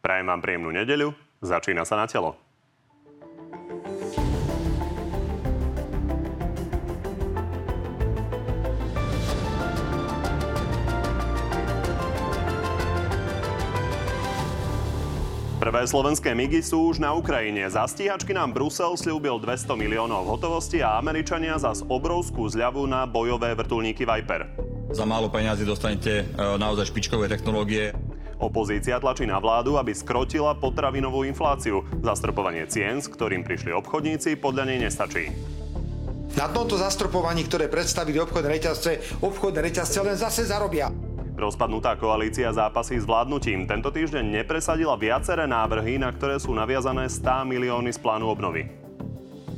Prajem vám príjemnú nedeľu. Začína sa na telo. Prvé slovenské migy sú už na Ukrajine. Za stíhačky nám Brusel slúbil 200 miliónov hotovosti a Američania zas obrovskú zľavu na bojové vrtulníky Viper. Za málo peňazí dostanete e, naozaj špičkové technológie. Opozícia tlačí na vládu, aby skrotila potravinovú infláciu. Zastropovanie cien, s ktorým prišli obchodníci, podľa nej nestačí. Na tomto zastropovaní, ktoré predstavili obchodné reťazce, obchodné reťazce len zase zarobia. Rozpadnutá koalícia zápasy s vládnutím tento týždeň nepresadila viaceré návrhy, na ktoré sú naviazané 100 milióny z plánu obnovy.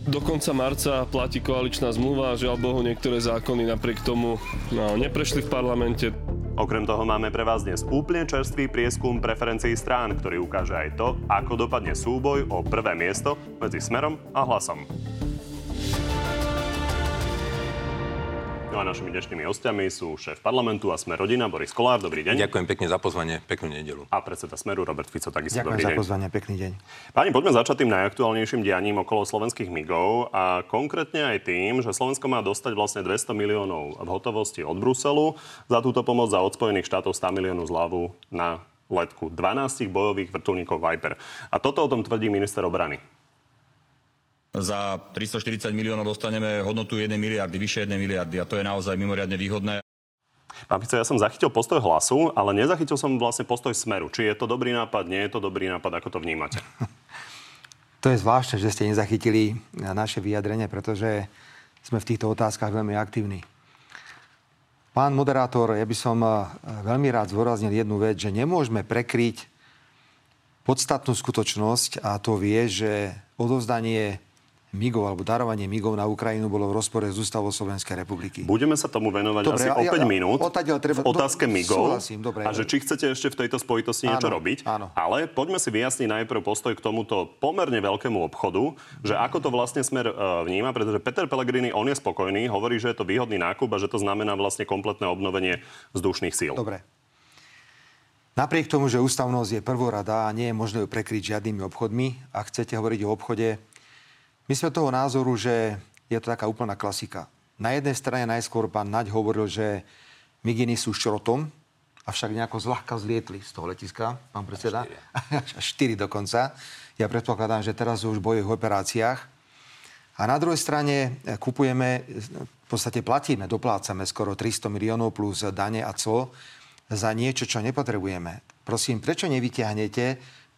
Do konca marca platí koaličná zmluva a žiaľ Bohu niektoré zákony napriek tomu no, neprešli v parlamente. Okrem toho máme pre vás dnes úplne čerstvý prieskum preferencií strán, ktorý ukáže aj to, ako dopadne súboj o prvé miesto medzi Smerom a Hlasom. No a našimi dnešnými hostiami sú šéf parlamentu a Smer rodina Boris Kolár. Dobrý deň. Ďakujem pekne za pozvanie, peknú nedelu. A predseda Smeru Robert Fico, takisto Ďakujem dobrý za deň. pozvanie, pekný deň. Páni, poďme začať tým najaktuálnejším dianím okolo slovenských migov a konkrétne aj tým, že Slovensko má dostať vlastne 200 miliónov v hotovosti od Bruselu. Za túto pomoc za od Spojených štátov 100 miliónov zľavu na letku 12 bojových vrtulníkov Viper. A toto o tom tvrdí minister obrany. Za 340 miliónov dostaneme hodnotu 1 miliardy, vyše 1 miliardy a to je naozaj mimoriadne výhodné. Pán Fico, ja som zachytil postoj hlasu, ale nezachytil som vlastne postoj smeru. Či je to dobrý nápad, nie je to dobrý nápad, ako to vnímate? To je zvláštne, že ste nezachytili naše vyjadrenie, pretože sme v týchto otázkach veľmi aktívni. Pán moderátor, ja by som eh, veľmi rád zdôraznil jednu vec, že nemôžeme prekryť podstatnú skutočnosť a to vie, že odovzdanie migov alebo darovanie migov na Ukrajinu bolo v rozpore s ústavou Slovenskej republiky. Budeme sa tomu venovať Dobre, asi ja- o ja- 5 minút odtiaľ treba- v otázke do- migov. súhlasím, dobre. a že či chcete ešte v tejto spojitosti niečo Áno, robiť. áno. Ale poďme si vyjasniť najprv postoj k tomuto pomerne veľkému obchodu, že ako to vlastne smer e, vníma, pretože Peter Pellegrini, on je spokojný, hovorí, že je to výhodný nákup a že to znamená vlastne kompletné obnovenie vzdušných síl. Dobre. Napriek tomu, že ústavnosť je prvorada a nie je možné ju prekryť žiadnymi obchodmi, ak chcete hovoriť o obchode, my sme toho názoru, že je to taká úplná klasika. Na jednej strane najskôr pán Naď hovoril, že miginy sú šrotom, avšak nejako zľahka zlietli z toho letiska, pán predseda. Až štyri dokonca. Ja predpokladám, že teraz sú už v bojových operáciách. A na druhej strane e, kupujeme, v podstate platíme, doplácame skoro 300 miliónov plus dane a clo za niečo, čo nepotrebujeme. Prosím, prečo nevyťahnete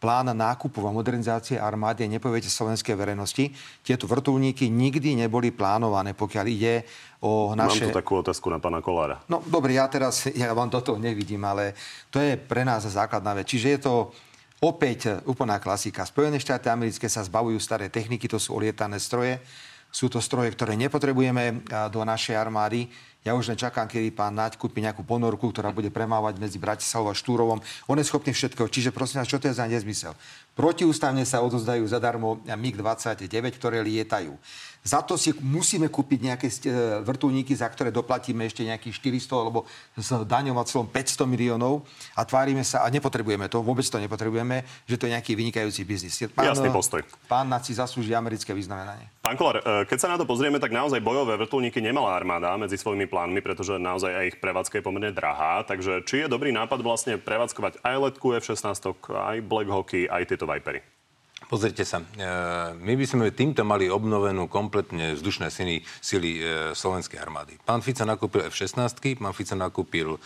plán nákupu a modernizácie armády nepoviete slovenskej verejnosti, tieto vrtulníky nikdy neboli plánované, pokiaľ ide o Mám naše... tu takú otázku na pána Kolára. No dobre, ja teraz, ja vám do toho nevidím, ale to je pre nás základná vec. Čiže je to opäť úplná klasika. Spojené štáty americké sa zbavujú staré techniky, to sú olietané stroje. Sú to stroje, ktoré nepotrebujeme do našej armády. Ja už len čakám, kedy pán Naď kúpi nejakú ponorku, ktorá bude premávať medzi Bratislavou a Štúrovom. On je schopný všetko. Čiže prosím vás, čo to je za nezmysel? Protiústavne sa odozdajú zadarmo MiG-29, ktoré lietajú. Za to si musíme kúpiť nejaké ste- vrtulníky, za ktoré doplatíme ešte nejakých 400 alebo s a celom 500 miliónov a tvárime sa, a nepotrebujeme to, vôbec to nepotrebujeme, že to je nejaký vynikajúci biznis. Jasný postoj. Pán Naď si zaslúži americké vyznamenanie. Pán Kolár, e, keď sa na to pozrieme, tak naozaj bojové vrtulníky nemala armáda medzi svojimi plánmi, pretože naozaj aj ich prevádzka je pomerne drahá. Takže či je dobrý nápad vlastne prevádzkovať aj letku F-16, aj Black Hawky, aj tieto Vipery? Pozrite sa, e, my by sme týmto mali obnovenú kompletne vzdušné sily, sily e, slovenskej armády. Pán Fico nakúpil F-16, pán Fico nakúpil e,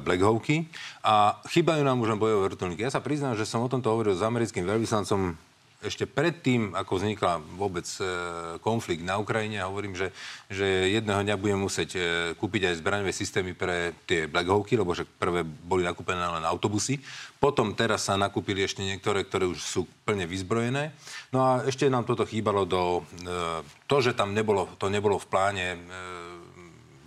Black Hawky a chýbajú nám už len bojové vrtulníky. Ja sa priznám, že som o tomto hovoril s americkým veľvyslancom ešte predtým, ako vznikla vôbec e, konflikt na Ukrajine, hovorím, že, že jedného dňa budeme musieť e, kúpiť aj zbraňové systémy pre tie Black Hawky, lebo že prvé boli nakúpené len autobusy. Potom teraz sa nakúpili ešte niektoré, ktoré už sú plne vyzbrojené. No a ešte nám toto chýbalo do... E, to, že tam nebolo, to nebolo v pláne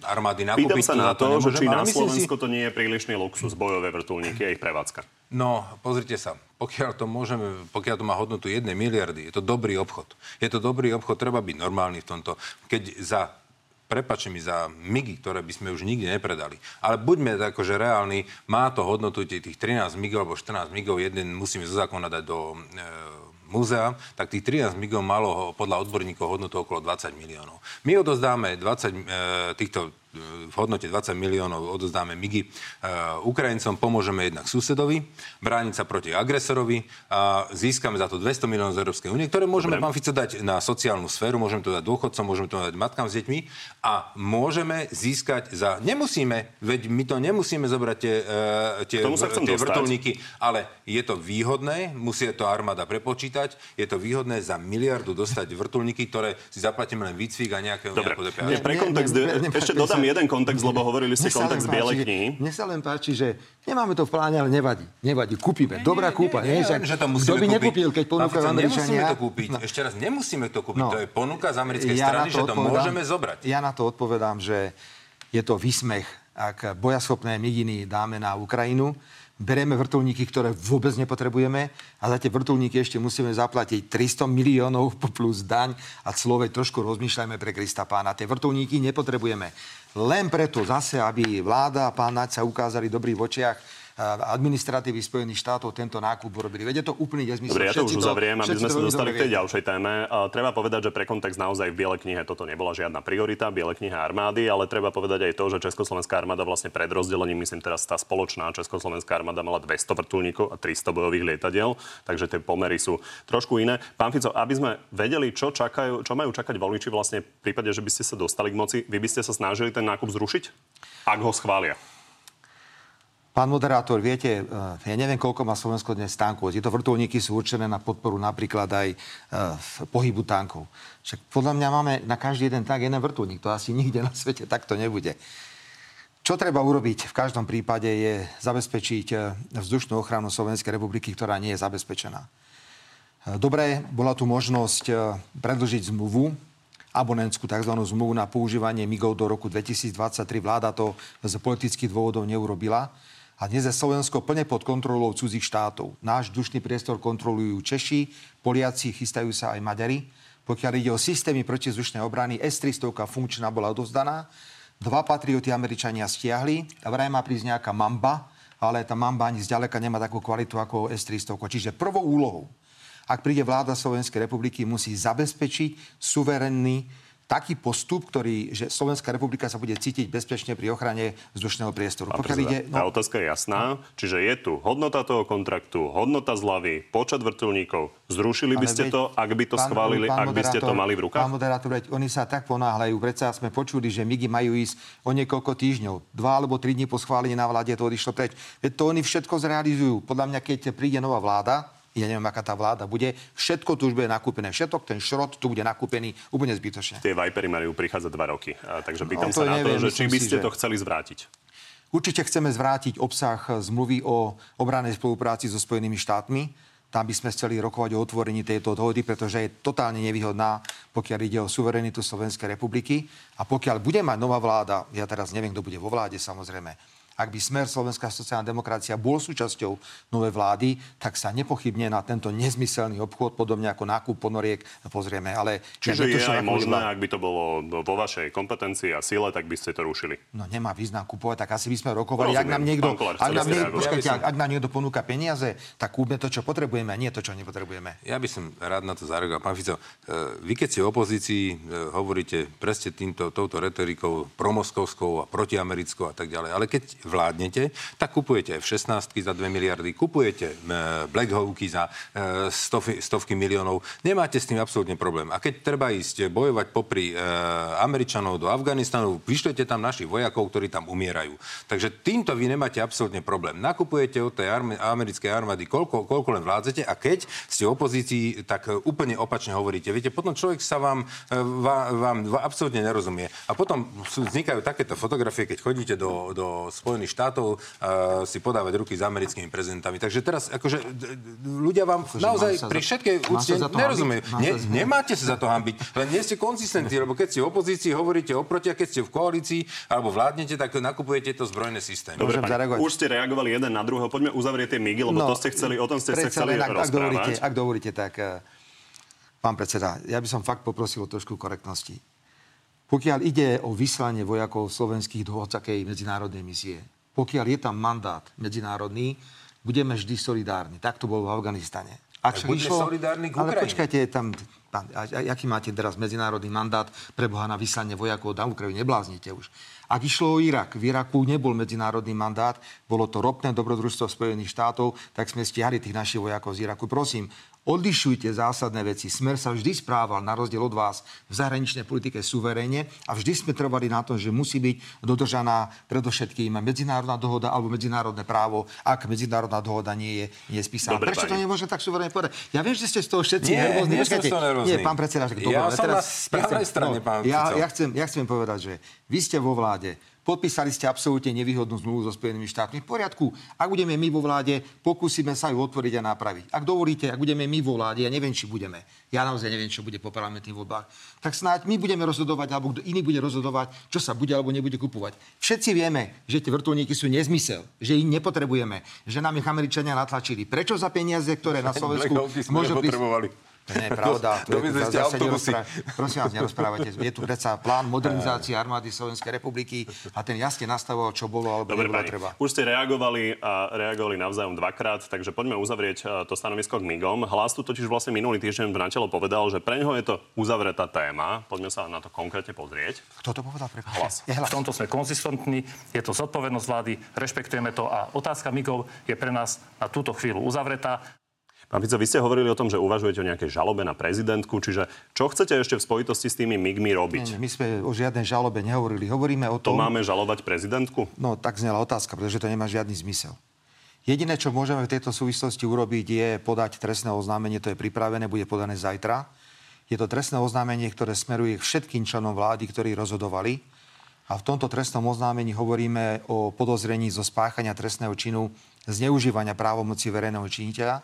armády nakúpiť. Pýtam sa na to, že nemôžem, či na myslím si- to nie je prílišný luxus, bojové vrtulníky a ich prevádzka. No, pozrite sa, pokiaľ to môžeme, pokiaľ to má hodnotu 1 miliardy, je to dobrý obchod. Je to dobrý obchod, treba byť normálny v tomto. Keď za prepačte mi za migy, ktoré by sme už nikdy nepredali. Ale buďme akože reálni, má to hodnotu tých 13 migov alebo 14 migov, jeden musíme zo zákona dať do e, múzea, tak tých 13 migov malo podľa odborníkov hodnotu okolo 20 miliónov. My odozdáme 20 e, týchto v hodnote 20 miliónov odozdáme MIGI uh, Ukrajincom, pomôžeme jednak susedovi, brániť sa proti agresorovi a získame za to 200 miliónov z Európskej únie, ktoré môžeme, pán Fico, dať na sociálnu sféru, môžeme to dať dôchodcom, môžeme to dať matkám s deťmi a môžeme získať za... Nemusíme, veď my to nemusíme zobrať tie, uh, tie, tie vrtulníky, ale je to výhodné, musí to armáda prepočítať, je to výhodné za miliardu dostať vrtulníky, ktoré si zaplatíme len výcvik a nejaké, Dobre, nejakú pre kontext, ešte dodám jeden kontext, lebo hovorili ste kontext Bielej knihy. Mne sa len páči, že nemáme to v pláne, ale nevadí. Nevadí, kúpime. Dobrá kúpa. Nie, nie, nie, že to musíme Kto by nekúpil, keď ponúkajú Američania? Nemusíme to kúpiť. No. Ešte raz, nemusíme to kúpiť. No. To je ponuka z americkej ja strany, to že to môžeme zobrať. Ja na to odpovedám, že je to výsmech, ak bojaschopné miginy dáme na Ukrajinu, bereme vrtulníky, ktoré vôbec nepotrebujeme a za tie vrtulníky ešte musíme zaplatiť 300 miliónov plus daň a slovej trošku rozmýšľajme pre Krista pána. Tie vrtulníky nepotrebujeme. Len preto zase, aby vláda a pán Naď sa ukázali dobrý v očiach administratívy Spojených štátov tento nákup urobili. Veď je to úplný nezmysel. Dobre, ja to už uzavriem, aby sme sa dostali k tej ďalšej téme. Treba povedať, že pre kontext naozaj v Bielej knihe toto nebola žiadna priorita, Biele kniha armády, ale treba povedať aj to, že Československá armáda vlastne pred rozdelením, myslím teraz tá spoločná Československá armáda mala 200 vrtulníkov a 300 bojových lietadiel, takže tie pomery sú trošku iné. Pán Fico, aby sme vedeli, čo, čakajú, čo majú čakať voliči vlastne v prípade, že by ste sa dostali k moci, vy by ste sa snažili ten nákup zrušiť, ak ho schvália. Pán moderátor, viete, eh, ja neviem, koľko má Slovensko dnes tankov. Tieto vrtulníky sú určené na podporu napríklad aj uh, pohybu tankov. Však podľa mňa máme na každý jeden tank jeden vrtulník. To asi nikde na svete takto nebude. Čo treba urobiť v každom prípade je zabezpečiť eh, vzdušnú ochranu Slovenskej republiky, ktorá nie je zabezpečená. Dobre, bola tu možnosť predlžiť zmluvu, abonentskú tzv. zmluvu na používanie MIGov do roku 2023. Vláda to z politických dôvodov neurobila. A dnes je Slovensko plne pod kontrolou cudzích štátov. Náš dušný priestor kontrolujú Češi, Poliaci, chystajú sa aj Maďari. Pokiaľ ide o systémy protizdušnej obrany, S-300 funkčná bola odovzdaná. Dva patrioty Američania stiahli. Vraj má prísť nejaká mamba, ale tá mamba ani zďaleka nemá takú kvalitu ako S-300. Čiže prvou úlohou, ak príde vláda Slovenskej republiky, musí zabezpečiť suverénny taký postup, ktorý, že Slovenská republika sa bude cítiť bezpečne pri ochrane vzdušného priestoru. Pokiaľ ide, no... Tá otázka je jasná. Čiže je tu hodnota toho kontraktu, hodnota zľavy, počet vrtulníkov. Zrušili by ste veď, to, ak by to pán, schválili, pán ak by ste to mali v rukách? Pán moderátor, veď oni sa tak ponáhľajú. Predsa sme počuli, že MIGI majú ísť o niekoľko týždňov. Dva alebo tri dní po schválení na vláde to odišlo preč. Veď to oni všetko zrealizujú. Podľa mňa, keď príde nová vláda, ja neviem, aká tá vláda bude, všetko tu už bude nakúpené, všetok ten šrot tu bude nakúpený úplne zbytočne. Tie Vipery majú prichádzať dva roky, a, takže pýtam no, sa neviem, na to, že či by ste si, to chceli zvrátiť. Určite chceme zvrátiť obsah zmluvy o obranej spolupráci so Spojenými štátmi. Tam by sme chceli rokovať o otvorení tejto dohody, pretože je totálne nevýhodná, pokiaľ ide o suverenitu Slovenskej republiky. A pokiaľ bude mať nová vláda, ja teraz neviem, kto bude vo vláde samozrejme, ak by smer Slovenská sociálna demokracia bol súčasťou novej vlády, tak sa nepochybne na tento nezmyselný obchod, podobne ako nákup ponoriek, pozrieme. Ale Čiže je aj možné, ak by to bolo vo vašej kompetencii a sile, tak by ste to rušili? No nemá význam kupovať, tak asi by sme rokovali. ak nám niekto, Kolár, ak nám niekto, počkajte, ak, ak nám niekto ponúka peniaze, tak kúpme to, čo potrebujeme a nie to, čo nepotrebujeme. Ja by som rád na to zareagoval. Pán Fico, e, vy keď ste v opozícii, e, hovoríte presne týmto, touto retorikou promoskovskou a protiamerickou a tak ďalej. Ale keď vládnete, tak kupujete F-16 za 2 miliardy, kupujete e, Black Hawky za e, stovky, stovky miliónov. Nemáte s tým absolútne problém. A keď treba ísť bojovať popri e, Američanov do Afganistanu, vyšlete tam našich vojakov, ktorí tam umierajú. Takže týmto vy nemáte absolútne problém. Nakupujete od tej americkej armády koľko, koľko len vládzete a keď ste v opozícii, tak úplne opačne hovoríte. Viete, potom človek sa vám, vám, vám absolútne nerozumie. A potom vznikajú takéto fotografie, keď chodíte do, do Spojených Spojených štátov uh, si podávať ruky s americkými prezidentami. Takže teraz akože ľudia vám akože naozaj pri všetkej úcte nerozumejú. Ne, nemáte sa za to hambiť, len nie ste konzistentní, lebo keď ste v opozícii, hovoríte oproti, a keď ste v koalícii alebo vládnete, tak nakupujete to zbrojné systémy. Dobre, pani, už ste reagovali jeden na druhého. Poďme uzavrieť tie migy, lebo no, to ste chceli, o tom ste sa chceli ak, ak dovolíte, ak dovolíte, tak uh, pán predseda, ja by som fakt poprosil o trošku korektnosti Pokiaľ ide o vyslanie vojakov slovenských do hocakej medzinárodnej misie, pokiaľ je tam mandát medzinárodný, budeme vždy solidárni. Tak to bolo v Afganistane. Ak tak buďme solidárni k Ale počkajte, tam, pán, a, a, aký máte teraz medzinárodný mandát pre Boha na vyslanie vojakov na Ukrajinu? Nebláznite už. Ak išlo o Irak, v Iraku nebol medzinárodný mandát, bolo to ropné dobrodružstvo Spojených štátov, tak sme stiahli tých našich vojakov z Iraku. Prosím, odlišujte zásadné veci. Smer sa vždy správal, na rozdiel od vás, v zahraničnej politike suverénne a vždy sme trvali na tom, že musí byť dodržaná predovšetkým medzinárodná dohoda alebo medzinárodné právo, ak medzinárodná dohoda nie je, nie je spísaná. Dobre, Prečo to pani. nemôžeme tak suverénne povedať? Ja viem, že ste z toho všetci Nie, nervózni. nie Počkajte. Nie, pán predseda, že Ja dobre, som teraz, na správnej strane, pán ja, ja, chcem, ja chcem povedať, že vy ste vo vláde, podpísali ste absolútne nevýhodnú zmluvu so Spojenými štátmi. V poriadku, ak budeme my vo vláde, pokúsime sa ju otvoriť a napraviť. Ak dovolíte, ak budeme my vo vláde, ja neviem, či budeme, ja naozaj neviem, čo bude po parlamentných voľbách, tak snáď my budeme rozhodovať, alebo kto iný bude rozhodovať, čo sa bude alebo nebude kupovať. Všetci vieme, že tie vrtulníky sú nezmysel, že ich nepotrebujeme, že nám ich Američania natlačili. Prečo za peniaze, ktoré na Slovensku môžu prísť... nie je pravda. To je, Dovezli ste zase autobusy. nerozpráva- Prosím vás, nerozprávajte. Je tu predsa plán modernizácie armády Slovenskej republiky a ten jasne nastavoval, čo bolo alebo Dobre, nebolo pani. treba. Už ste reagovali a reagovali navzájom dvakrát, takže poďme uzavrieť e, to stanovisko k MIGom. Hlas tu totiž vlastne minulý týždeň v Načelo povedal, že pre ňoho je to uzavretá téma. Poďme sa na to konkrétne pozrieť. Kto to povedal? Prepáčte. Hlas. Je hlas. V tomto sme konzistentní, je to zodpovednosť vlády, rešpektujeme to a otázka MIGov je pre nás na túto chvíľu uzavretá. Pán Fico, vy ste hovorili o tom, že uvažujete o nejakej žalobe na prezidentku, čiže čo chcete ešte v spojitosti s tými MIGmi robiť? Nie, My sme o žiadnej žalobe nehovorili. Hovoríme o To tom... máme žalovať prezidentku? No, tak znela otázka, pretože to nemá žiadny zmysel. Jediné, čo môžeme v tejto súvislosti urobiť, je podať trestné oznámenie, to je pripravené, bude podané zajtra. Je to trestné oznámenie, ktoré smeruje k všetkým členom vlády, ktorí rozhodovali. A v tomto trestnom oznámení hovoríme o podozrení zo spáchania trestného činu zneužívania právomoci verejného činiteľa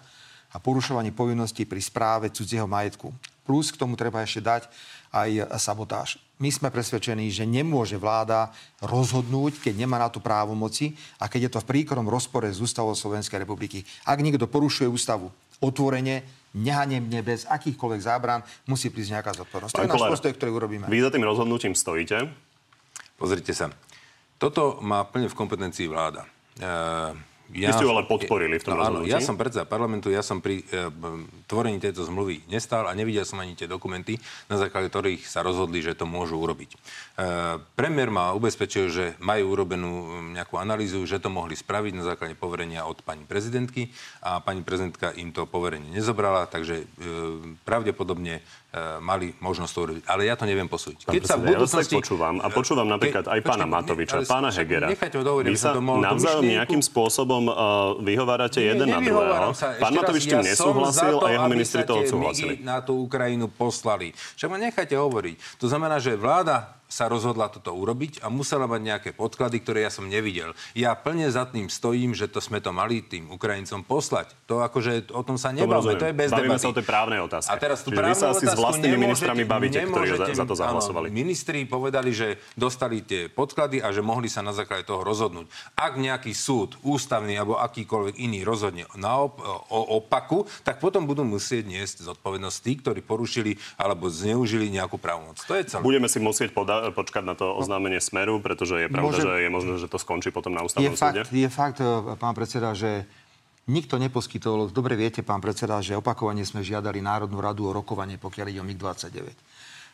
a porušovaní povinností pri správe cudzieho majetku. Plus k tomu treba ešte dať aj sabotáž. My sme presvedčení, že nemôže vláda rozhodnúť, keď nemá na to právomoci a keď je to v príkrom rozpore s ústavou Slovenskej republiky. Ak niekto porušuje ústavu otvorene, nehanebne, bez akýchkoľvek zábran, musí prísť nejaká zodpovednosť. To je náš postoj, ktorý urobíme. Vy za tým rozhodnutím stojíte. Pozrite sa. Toto má plne v kompetencii vláda. E, Vy ste ju ale podporili v tom no, áno, ja som predseda parlamentu, ja som pri e, tvorení tejto zmluvy nestál a nevidel som ani tie dokumenty, na základe ktorých sa rozhodli, že to môžu urobiť. E, premiér ma ubezpečil, že majú urobenú mm, nejakú analýzu, že to mohli spraviť na základe poverenia od pani prezidentky a pani prezidentka im to poverenie nezobrala, takže e, pravdepodobne mali možnosť to urobiť. Ale ja to neviem posúdiť. Pán predseda, ja vás tak počúvam a počúvam napríklad aj pána Matoviča, pána Hegera. Nechajte ma dohovoriť, Vy aby som sa to mohol navzájom nejakým spôsobom uh, vyhovárate jeden na druhého. Sa. Pán Matovič tým ja nesúhlasil za a jeho ministri to odsúhlasili. na tú Ukrajinu poslali. Však ma nechajte hovoriť. To znamená, že vláda sa rozhodla toto urobiť a musela mať nejaké podklady, ktoré ja som nevidel. Ja plne za tým stojím, že to sme to mali tým Ukrajincom poslať. To akože o tom sa rozumiem. to je bez Bavíme debaty. sa o tej právnej otázke. A teraz tú Čiže vy právnu sa asi s vlastnými ministrami bavíte, ktorí za, za to zahlasovali. Áno, ministri povedali, že dostali tie podklady a že mohli sa na základe toho rozhodnúť. Ak nejaký súd, ústavný alebo akýkoľvek iný rozhodne na op- o opaku, tak potom budú musieť niesť zodpovednosť tí, ktorí porušili alebo zneužili nejakú právomoc. To je celé. Budeme si musieť poda- počkať na to oznámenie Smeru, pretože je pravda, Môžem- že je možné, že to skončí potom na Je ústavnom súde. fakt, je fakt, e, pán predseda, že nikto neposkytol, dobre viete, pán predseda, že opakovane sme žiadali Národnú radu o rokovanie, pokiaľ ide o MiG-29.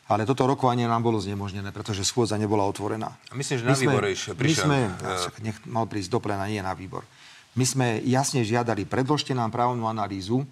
Ale toto rokovanie nám bolo znemožnené, pretože schôdza nebola otvorená. A myslím, že na výbore ešte my prišiel, sme, eh, však nech mal prísť do plena, nie na výbor. My sme jasne žiadali, predložte nám právnu analýzu,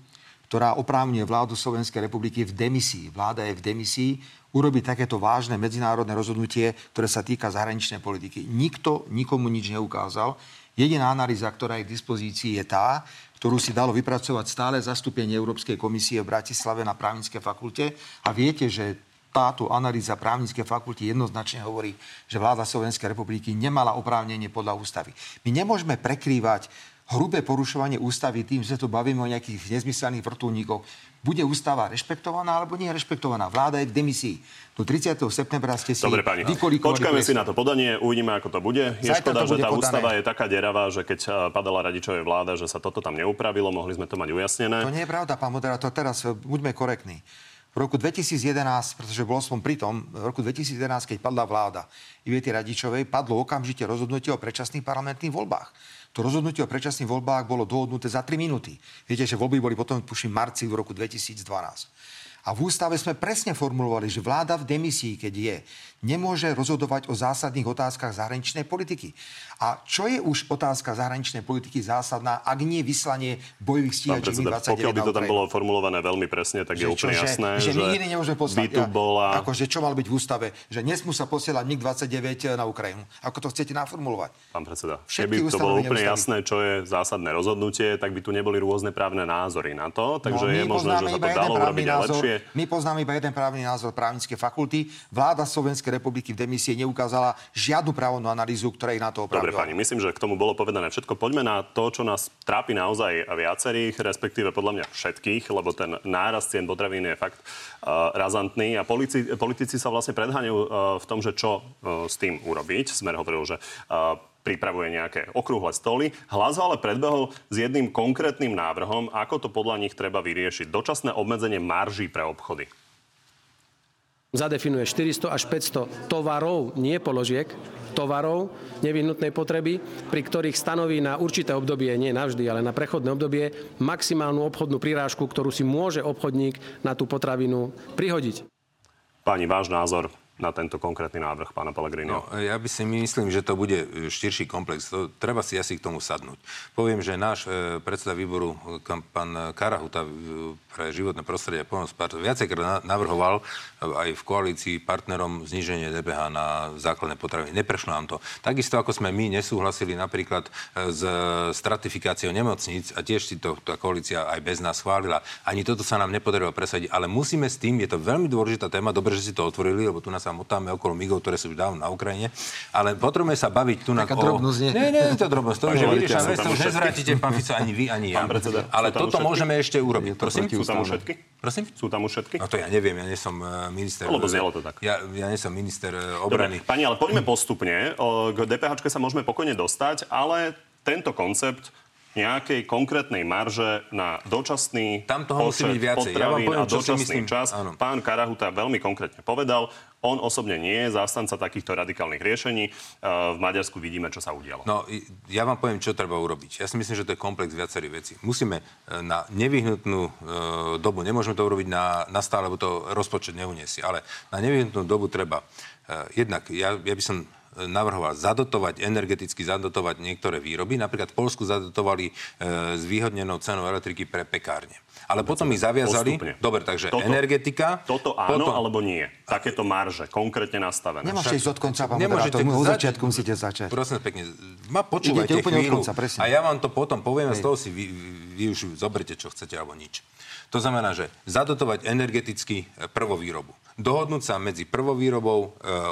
ktorá oprávňuje vládu Slovenskej republiky v demisii. Vláda je v demisii urobiť takéto vážne medzinárodné rozhodnutie, ktoré sa týka zahraničnej politiky. Nikto nikomu nič neukázal. Jediná analýza, ktorá je k dispozícii, je tá, ktorú si dalo vypracovať stále zastúpenie Európskej komisie v Bratislave na právnickej fakulte. A viete, že táto analýza právnickej fakulty jednoznačne hovorí, že vláda Slovenskej republiky nemala oprávnenie podľa ústavy. My nemôžeme prekrývať hrubé porušovanie ústavy tým, že tu bavíme o nejakých nezmyselných vrtulníkoch. Bude ústava rešpektovaná alebo nie rešpektovaná? Vláda je v demisii. Do 30. septembra ste si Dobre, pani. Počkajme si na to podanie, uvidíme, ako to bude. Je Zajtra škoda, to že bude tá podané. ústava je taká deravá, že keď a, padala radičovej vláda, že sa toto tam neupravilo, mohli sme to mať ujasnené. To nie je pravda, pán moderátor. Teraz e, buďme korektní. V roku 2011, pretože bol som pri tom, v roku 2011, keď padla vláda Ivety Radičovej, padlo okamžite rozhodnutie o predčasných parlamentných voľbách. To rozhodnutie o predčasných voľbách bolo dohodnuté za 3 minúty. Viete, že voľby boli potom, tuším, marci v roku 2012. A v ústave sme presne formulovali, že vláda v demisii, keď je, nemôže rozhodovať o zásadných otázkach zahraničnej politiky. A čo je už otázka zahraničnej politiky zásadná, ak nie vyslanie bojových stíhačov Mi-29 Pokiaľ by to tam bolo formulované veľmi presne, tak že je úplne čo, jasné, že, že, že nemôžeme poslať. Tu bola... Akože čo mal byť v ústave? Že nesmú sa posielať MiG-29 na Ukrajinu. Ako to chcete naformulovať? Pán predseda, Všetky keby to bolo úplne jasné, čo je zásadné rozhodnutie, tak by tu neboli rôzne právne názory na to. Takže no, je možné, že sa to dalo urobiť lepšie. My poznáme iba jeden právny názor právnické fakulty. Vláda Slovenskej republiky v demisie neukázala žiadnu právnu analýzu, ktorá ich na to opravila. Dobre, pani, myslím, že k tomu bolo povedané všetko. Poďme na to, čo nás trápi naozaj viacerých, respektíve podľa mňa všetkých, lebo ten nárast cien potravín je fakt uh, razantný a politici, politici sa vlastne predháňajú uh, v tom, že čo uh, s tým urobiť. Smer hovoril, že uh, pripravuje nejaké okrúhle stoly. Hlas ale predbehol s jedným konkrétnym návrhom, ako to podľa nich treba vyriešiť. Dočasné obmedzenie marží pre obchody zadefinuje 400 až 500 tovarov, nie položiek, tovarov nevyhnutnej potreby, pri ktorých stanoví na určité obdobie, nie navždy, ale na prechodné obdobie, maximálnu obchodnú prirážku, ktorú si môže obchodník na tú potravinu prihodiť. Pani, váš názor na tento konkrétny návrh pána Pellegrini? No, ja by si myslím, že to bude e, širší komplex. To, treba si asi k tomu sadnúť. Poviem, že náš e, predseda výboru, kam, pán Karahuta e, pre životné prostredie a pomoc viacejkrát navrhoval e, aj v koalícii partnerom zníženie DPH na základné potraviny. Neprešlo nám to. Takisto ako sme my nesúhlasili napríklad e, s stratifikáciou nemocníc a tiež si to tá koalícia aj bez nás schválila. Ani toto sa nám nepodarilo presadiť, ale musíme s tým, je to veľmi dôležitá téma, dobre, že si to otvorili, lebo tu nás sa motáme okolo migov, ktoré sú už dávno na Ukrajine. Ale potrebujeme sa baviť tu na... Taká o... drobnosť, nie? Nie, nie, je to drobnosť. To, že vyriešame, to už nezvrátite, pán Fico, ani vy, ani ja. Predseda, ale toto môžeme ešte urobiť. Prosím? Sú tam už všetky? Prosím? Sú tam už všetky? No to ja neviem, ja nie som e, minister... Lebo znelo to tak. Ja, ja nie som minister e, obrany. Dobre, pani, ale poďme postupne. K DPH sa môžeme pokojne dostať, ale tento koncept nejakej konkrétnej marže na dočasný Tam toho musí byť viacej. Ja vám poviem, a dočasný myslím, čas. Áno. Pán Karahuta veľmi konkrétne povedal, on osobne nie je zástanca takýchto radikálnych riešení. E, v Maďarsku vidíme, čo sa udialo. No, ja vám poviem, čo treba urobiť. Ja si myslím, že to je komplex viacerých vecí. Musíme e, na nevyhnutnú e, dobu, nemôžeme to urobiť na, na stále, lebo to rozpočet neuniesie, ale na nevyhnutnú dobu treba jednak, ja, ja by som navrhoval zadotovať, energeticky zadotovať niektoré výroby. Napríklad v Polsku zadotovali e, s výhodnenou cenou elektriky pre pekárne. Ale potom ich zaviazali... Postupne. Dobre, takže toto, energetika... Toto áno, potom, alebo nie. Takéto marže, konkrétne nastavené. Nemôžete ísť od konca, pán Nemôžete, od začiatku musíte začať. Prosím pekne, ma počúvajte chvíľu. Od konca, presne. A ja vám to potom poviem, Hej. z toho si vy, vy už zoberte, čo chcete, alebo nič. To znamená, že zadotovať energeticky e, prvovýrobu dohodnúť sa medzi prvovýrobou, e,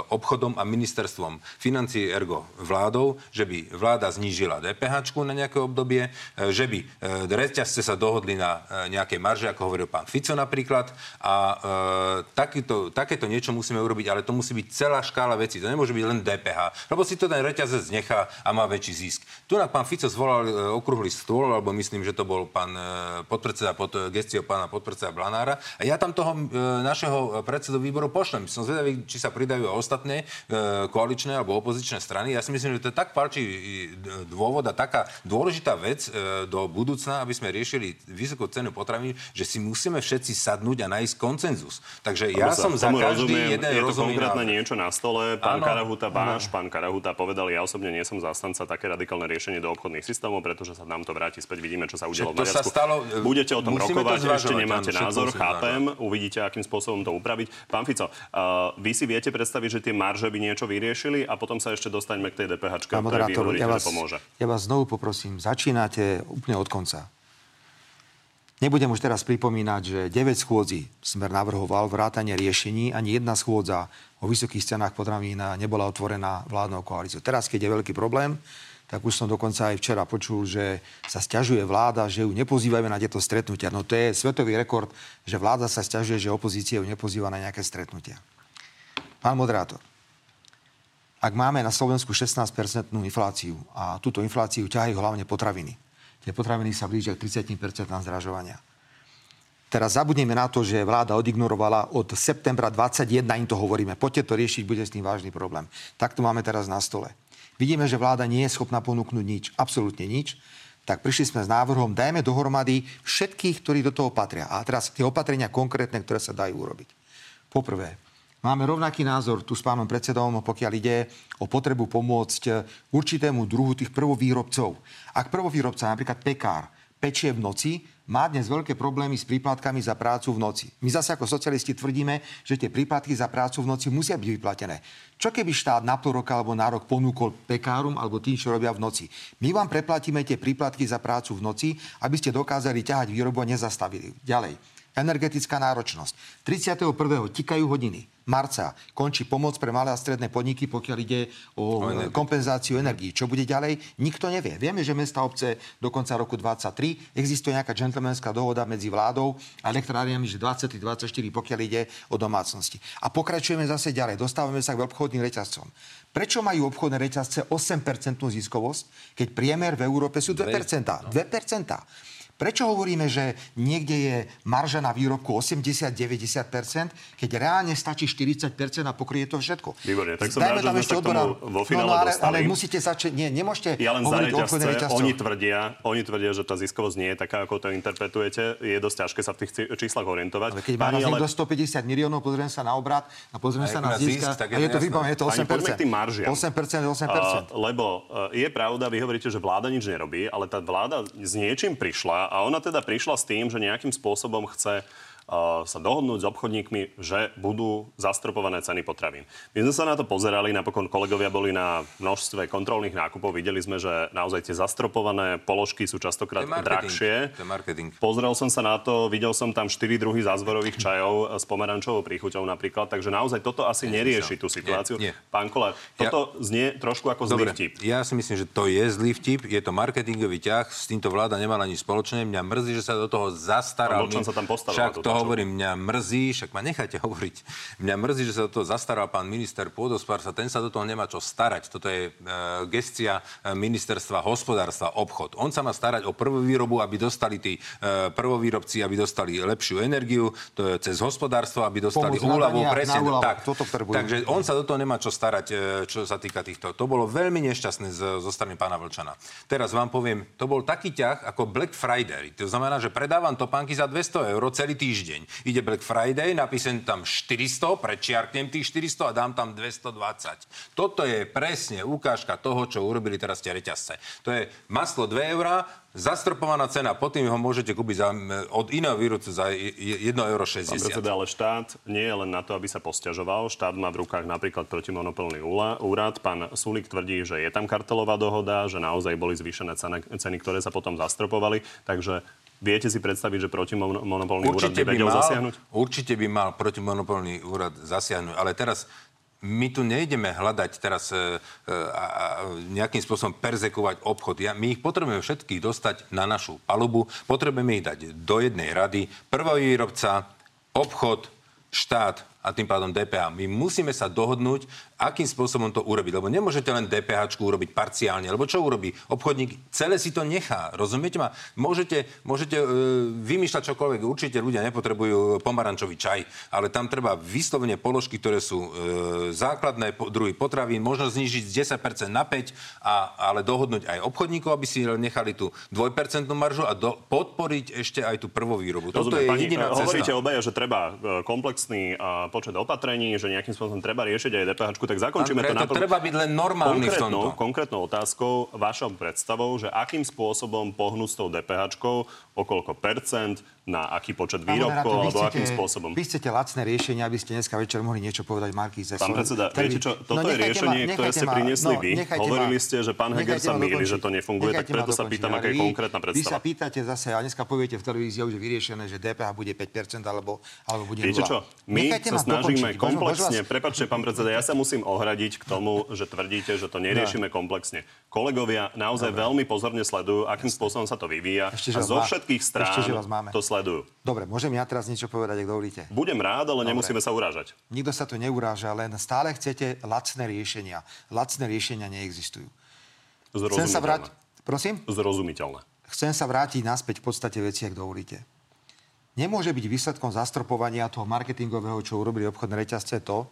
obchodom a ministerstvom financí ergo vládou, že by vláda znížila DPH na nejaké obdobie, e, že by e, reťazce sa dohodli na nejakej marže, ako hovoril pán Fico napríklad. A takýto, takéto niečo musíme urobiť, ale to musí byť celá škála vecí. To nemôže byť len DPH, lebo si to ten reťazec nechá a má väčší zisk. Tu na pán Fico zvolal okrúhly stôl, alebo myslím, že to bol pán podpredseda pod gestiou pána podpredseda Blanára. A ja tam toho našeho predsedu do výboru pošlem. Som zvedavý, či sa pridajú ostatné e, koaličné alebo opozičné strany. Ja si myslím, že to je tak palčí dôvod a taká dôležitá vec e, do budúcna, aby sme riešili vysokú cenu potravín, že si musíme všetci sadnúť a nájsť koncenzus. Takže ja som za každý rozumiem, jeden Je to konkrétne návrh. niečo na stole. Pán ano, Karahuta, váš pán Karahuta povedal, ja osobne nie som zástanca také radikálne riešenie do obchodných systémov, pretože sa nám to vráti späť. Vidíme, čo sa udialo v Maďarsku. Stalo, Budete o tom rokovať, to ešte nemáte názor, chápem, uvidíte, akým spôsobom to upraviť. Pán Fico, uh, vy si viete predstaviť, že tie marže by niečo vyriešili a potom sa ešte dostaňme k tej DPH, hovoríte, ja vás, pomôže. Ja vás znovu poprosím, začínate úplne od konca. Nebudem už teraz pripomínať, že 9 schôdzi Smer navrhoval vrátanie riešení, ani jedna schôdza o vysokých cenách potravín nebola otvorená vládnou koalíciou. Teraz, keď je veľký problém, tak už som dokonca aj včera počul, že sa stiažuje vláda, že ju nepozývajú na tieto stretnutia. No to je svetový rekord, že vláda sa stiažuje, že opozícia ju nepozýva na nejaké stretnutia. Pán moderátor, ak máme na Slovensku 16-percentnú infláciu a túto infláciu ťahajú hlavne potraviny, tie potraviny sa blížia k 30% zdražovania, Teraz zabudneme na to, že vláda odignorovala od septembra 21, im to hovoríme. Poďte to riešiť, bude s tým vážny problém. Tak to máme teraz na stole. Vidíme, že vláda nie je schopná ponúknuť nič, absolútne nič tak prišli sme s návrhom, dajme dohromady všetkých, ktorí do toho patria. A teraz tie opatrenia konkrétne, ktoré sa dajú urobiť. Poprvé, máme rovnaký názor tu s pánom predsedom, pokiaľ ide o potrebu pomôcť určitému druhu tých prvovýrobcov. Ak prvovýrobca, napríklad pekár, pečie v noci, má dnes veľké problémy s príplatkami za prácu v noci. My zase ako socialisti tvrdíme, že tie príplatky za prácu v noci musia byť vyplatené. Čo keby štát na pol roka alebo na rok ponúkol pekárom alebo tým, čo robia v noci? My vám preplatíme tie príplatky za prácu v noci, aby ste dokázali ťahať výrobu a nezastavili. Ďalej. Energetická náročnosť. 31. tikajú hodiny marca končí pomoc pre malé a stredné podniky, pokiaľ ide o, o kompenzáciu energii. Čo bude ďalej? Nikto nevie. Vieme, že mesta obce do konca roku 2023 existuje nejaká džentlmenská dohoda medzi vládou a elektrárniami, že 23-24, pokiaľ ide o domácnosti. A pokračujeme zase ďalej. Dostávame sa k obchodným reťazcom. Prečo majú obchodné reťazce 8% ziskovosť, keď priemer v Európe sú 2%? 2%. 2%. Prečo hovoríme, že niekde je marža na výrobku 80-90%, keď reálne stačí 40% a pokrie to všetko? Výborne, tak som rád, že sme sa k tomu vo finále no, no, ale, ale musíte začať, nie, nemôžete ja len hovoriť o Oni tvrdia, oni tvrdia, že tá ziskovosť nie je taká, ako to interpretujete. Je dosť ťažké sa v tých číslach orientovať. Ale keď má ale... niekto 150 miliónov, pozriem sa na obrat a pozriem sa na zisk, a je to vybavené, je to 8%. Pani, k tým maržiam. 8%, 8%. Uh, lebo uh, je pravda, vy hovoríte, že vláda nič nerobí, ale tá vláda s niečím prišla a ona teda prišla s tým, že nejakým spôsobom chce sa dohodnúť s obchodníkmi, že budú zastropované ceny potravín. My sme sa na to pozerali, napokon kolegovia boli na množstve kontrolných nákupov, videli sme, že naozaj tie zastropované položky sú častokrát drahšie. Pozrel som sa na to, videl som tam 4 druhy zázvorových čajov s pomerančovou príchuťou napríklad, takže naozaj toto asi nerieši tú situáciu. Nie, nie. Pán Kolár, toto ja... znie trošku ako Dobre, zlý vtip. Ja si myslím, že to je zlý vtip, je to marketingový ťah, s týmto vláda nemala nič spoločné. Mňa mrzí, že sa do toho zastaral. sa tam hovorím, mňa mrzí, však ma nechajte hovoriť, mňa mrzí, že sa do toho zastaral pán minister pôdospárstva, ten sa do toho nemá čo starať. Toto je e, gestia e, ministerstva hospodárstva, obchod. On sa má starať o prvú výrobu, aby dostali tí e, prvovýrobci, aby dostali lepšiu energiu, to je cez hospodárstvo, aby dostali úľavu. Presne, tak. Toto Takže on sa do toho nemá čo starať, e, čo sa týka týchto. To bolo veľmi nešťastné z, zo strany pána Vlčana. Teraz vám poviem, to bol taký ťah ako Black Friday. To znamená, že predávam topánky za 200 eur celý týždeň. Ide Black Friday, napíšem tam 400, prečiarknem tých 400 a dám tam 220. Toto je presne ukážka toho, čo urobili teraz tie reťazce. To je maslo 2 eurá, Zastropovaná cena, potom ho môžete kúpiť za, od iného výrobcu za 1,60 euro. Pán predseda, ale štát nie je len na to, aby sa posťažoval. Štát má v rukách napríklad protimonopolný úrad. Pán Sulik tvrdí, že je tam kartelová dohoda, že naozaj boli zvýšené ceny ktoré sa potom zastropovali. Takže Viete si predstaviť, že protimonopolný úrad by vedel mal, zasiahnuť? Určite by mal protimonopolný úrad zasiahnuť, ale teraz my tu nejdeme hľadať teraz e, e, a, a nejakým spôsobom perzekovať obchod. Ja, my ich potrebujeme všetkých dostať na našu palubu, potrebujeme ich dať do jednej rady. Prvý výrobca, obchod, štát a tým pádom DPH. My musíme sa dohodnúť, akým spôsobom to urobiť. Lebo nemôžete len DPH urobiť parciálne. Lebo čo urobí? Obchodník celé si to nechá. Rozumiete ma? Môžete, môžete e, vymýšľať čokoľvek. Určite ľudia nepotrebujú pomarančový čaj, ale tam treba vyslovene položky, ktoré sú e, základné po, druhy potravín, možno znižiť z 10% na 5, a, ale dohodnúť aj obchodníkov, aby si nechali tú 2% maržu a do, podporiť ešte aj tú prvovýrobu. Rozumiem, Toto je pani, jediná cesta. Hovoríte obaja, že treba e, komplexný počet opatrení, že nejakým spôsobom treba riešiť aj DPH, tak zakončíme to. Na... Treba byť len normálny v tomto. Konkrétnou otázkou, vašou predstavou, že akým spôsobom pohnú s tou DPH, o koľko percent, na aký počet výrobkov, alebo akým spôsobom. Vy chcete lacné riešenie, aby ste dneska večer mohli niečo povedať Markíze. Pán predseda, ktorý... viete čo, toto no, je riešenie, ma, ktoré ste priniesli no, vy. Hovorili ste, že pán Heger sa mýli, že to nefunguje, tak preto sa pýtam, aká je konkrétna predstava. Vy sa pýtate zase, a dneska poviete v televízii už vyriešené, že DPH bude 5% alebo, alebo bude 0. Viete čo, my sa snažíme komplexne, prepačte, pán predseda, ja sa musím ohradiť k tomu, že tvrdíte, že to neriešime komplexne. Kolegovia naozaj veľmi pozorne sledujú, akým spôsobom sa to vyvíja a zo všetkých strán to sledujú. Dobre, Môžem ja teraz niečo povedať, ak dovolíte? Budem rád, ale Dobre. nemusíme sa urážať. Nikto sa tu neuráža, len stále chcete lacné riešenia. Lacné riešenia neexistujú. Chcem sa vrátiť... Prosím? Zrozumiteľné. Chcem sa vrátiť naspäť v podstate veci, ak dovolíte. Nemôže byť výsledkom zastropovania toho marketingového, čo urobili obchodné reťazce, to,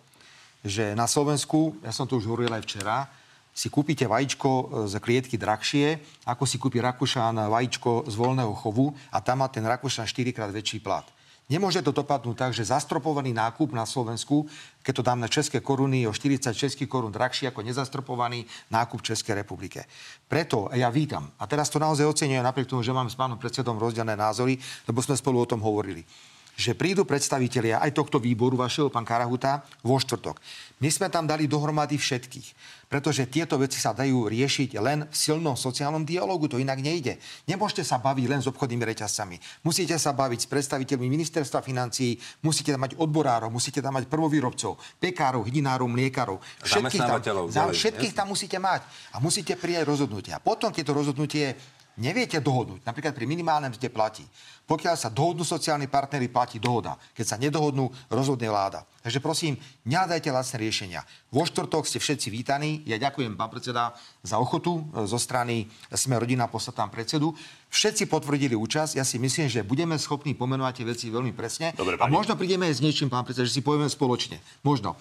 že na Slovensku, ja som to už hovoril aj včera, si kúpite vajíčko e, z klietky drahšie, ako si kúpi Rakúšan vajíčko z voľného chovu a tam má ten Rakúšan 4 krát väčší plat. Nemôže to dopadnúť tak, že zastropovaný nákup na Slovensku, keď to dám na české koruny, o 40 českých korún drahší ako nezastropovaný nákup Českej republike. Preto ja vítam, a teraz to naozaj oceňujem, napriek tomu, že mám s pánom predsedom rozdielne názory, lebo sme spolu o tom hovorili že prídu predstavitelia aj tohto výboru vašeho, pán Karahuta, vo štvrtok. My sme tam dali dohromady všetkých, pretože tieto veci sa dajú riešiť len v silnom sociálnom dialogu, to inak nejde. Nemôžete sa baviť len s obchodnými reťazcami. Musíte sa baviť s predstaviteľmi ministerstva financií, musíte tam mať odborárov, musíte tam mať prvovýrobcov, pekárov, hydinárov, mliekárov. Všetkých tam, všetkých tam musíte mať a musíte prijať rozhodnutia. Potom, keď to rozhodnutie neviete dohodnúť, napríklad pri minimálnom mzde platí. Pokiaľ sa dohodnú sociálni partnery, platí dohoda. Keď sa nedohodnú, rozhodne vláda. Takže prosím, nehľadajte lacné riešenia. Vo štvrtok ste všetci vítaní. Ja ďakujem, pán predseda, za ochotu zo strany Sme rodina poslať tam predsedu. Všetci potvrdili účasť. Ja si myslím, že budeme schopní pomenovať tie veci veľmi presne. Dobre, a možno prídeme aj s niečím, pán predseda, že si povieme spoločne. Možno.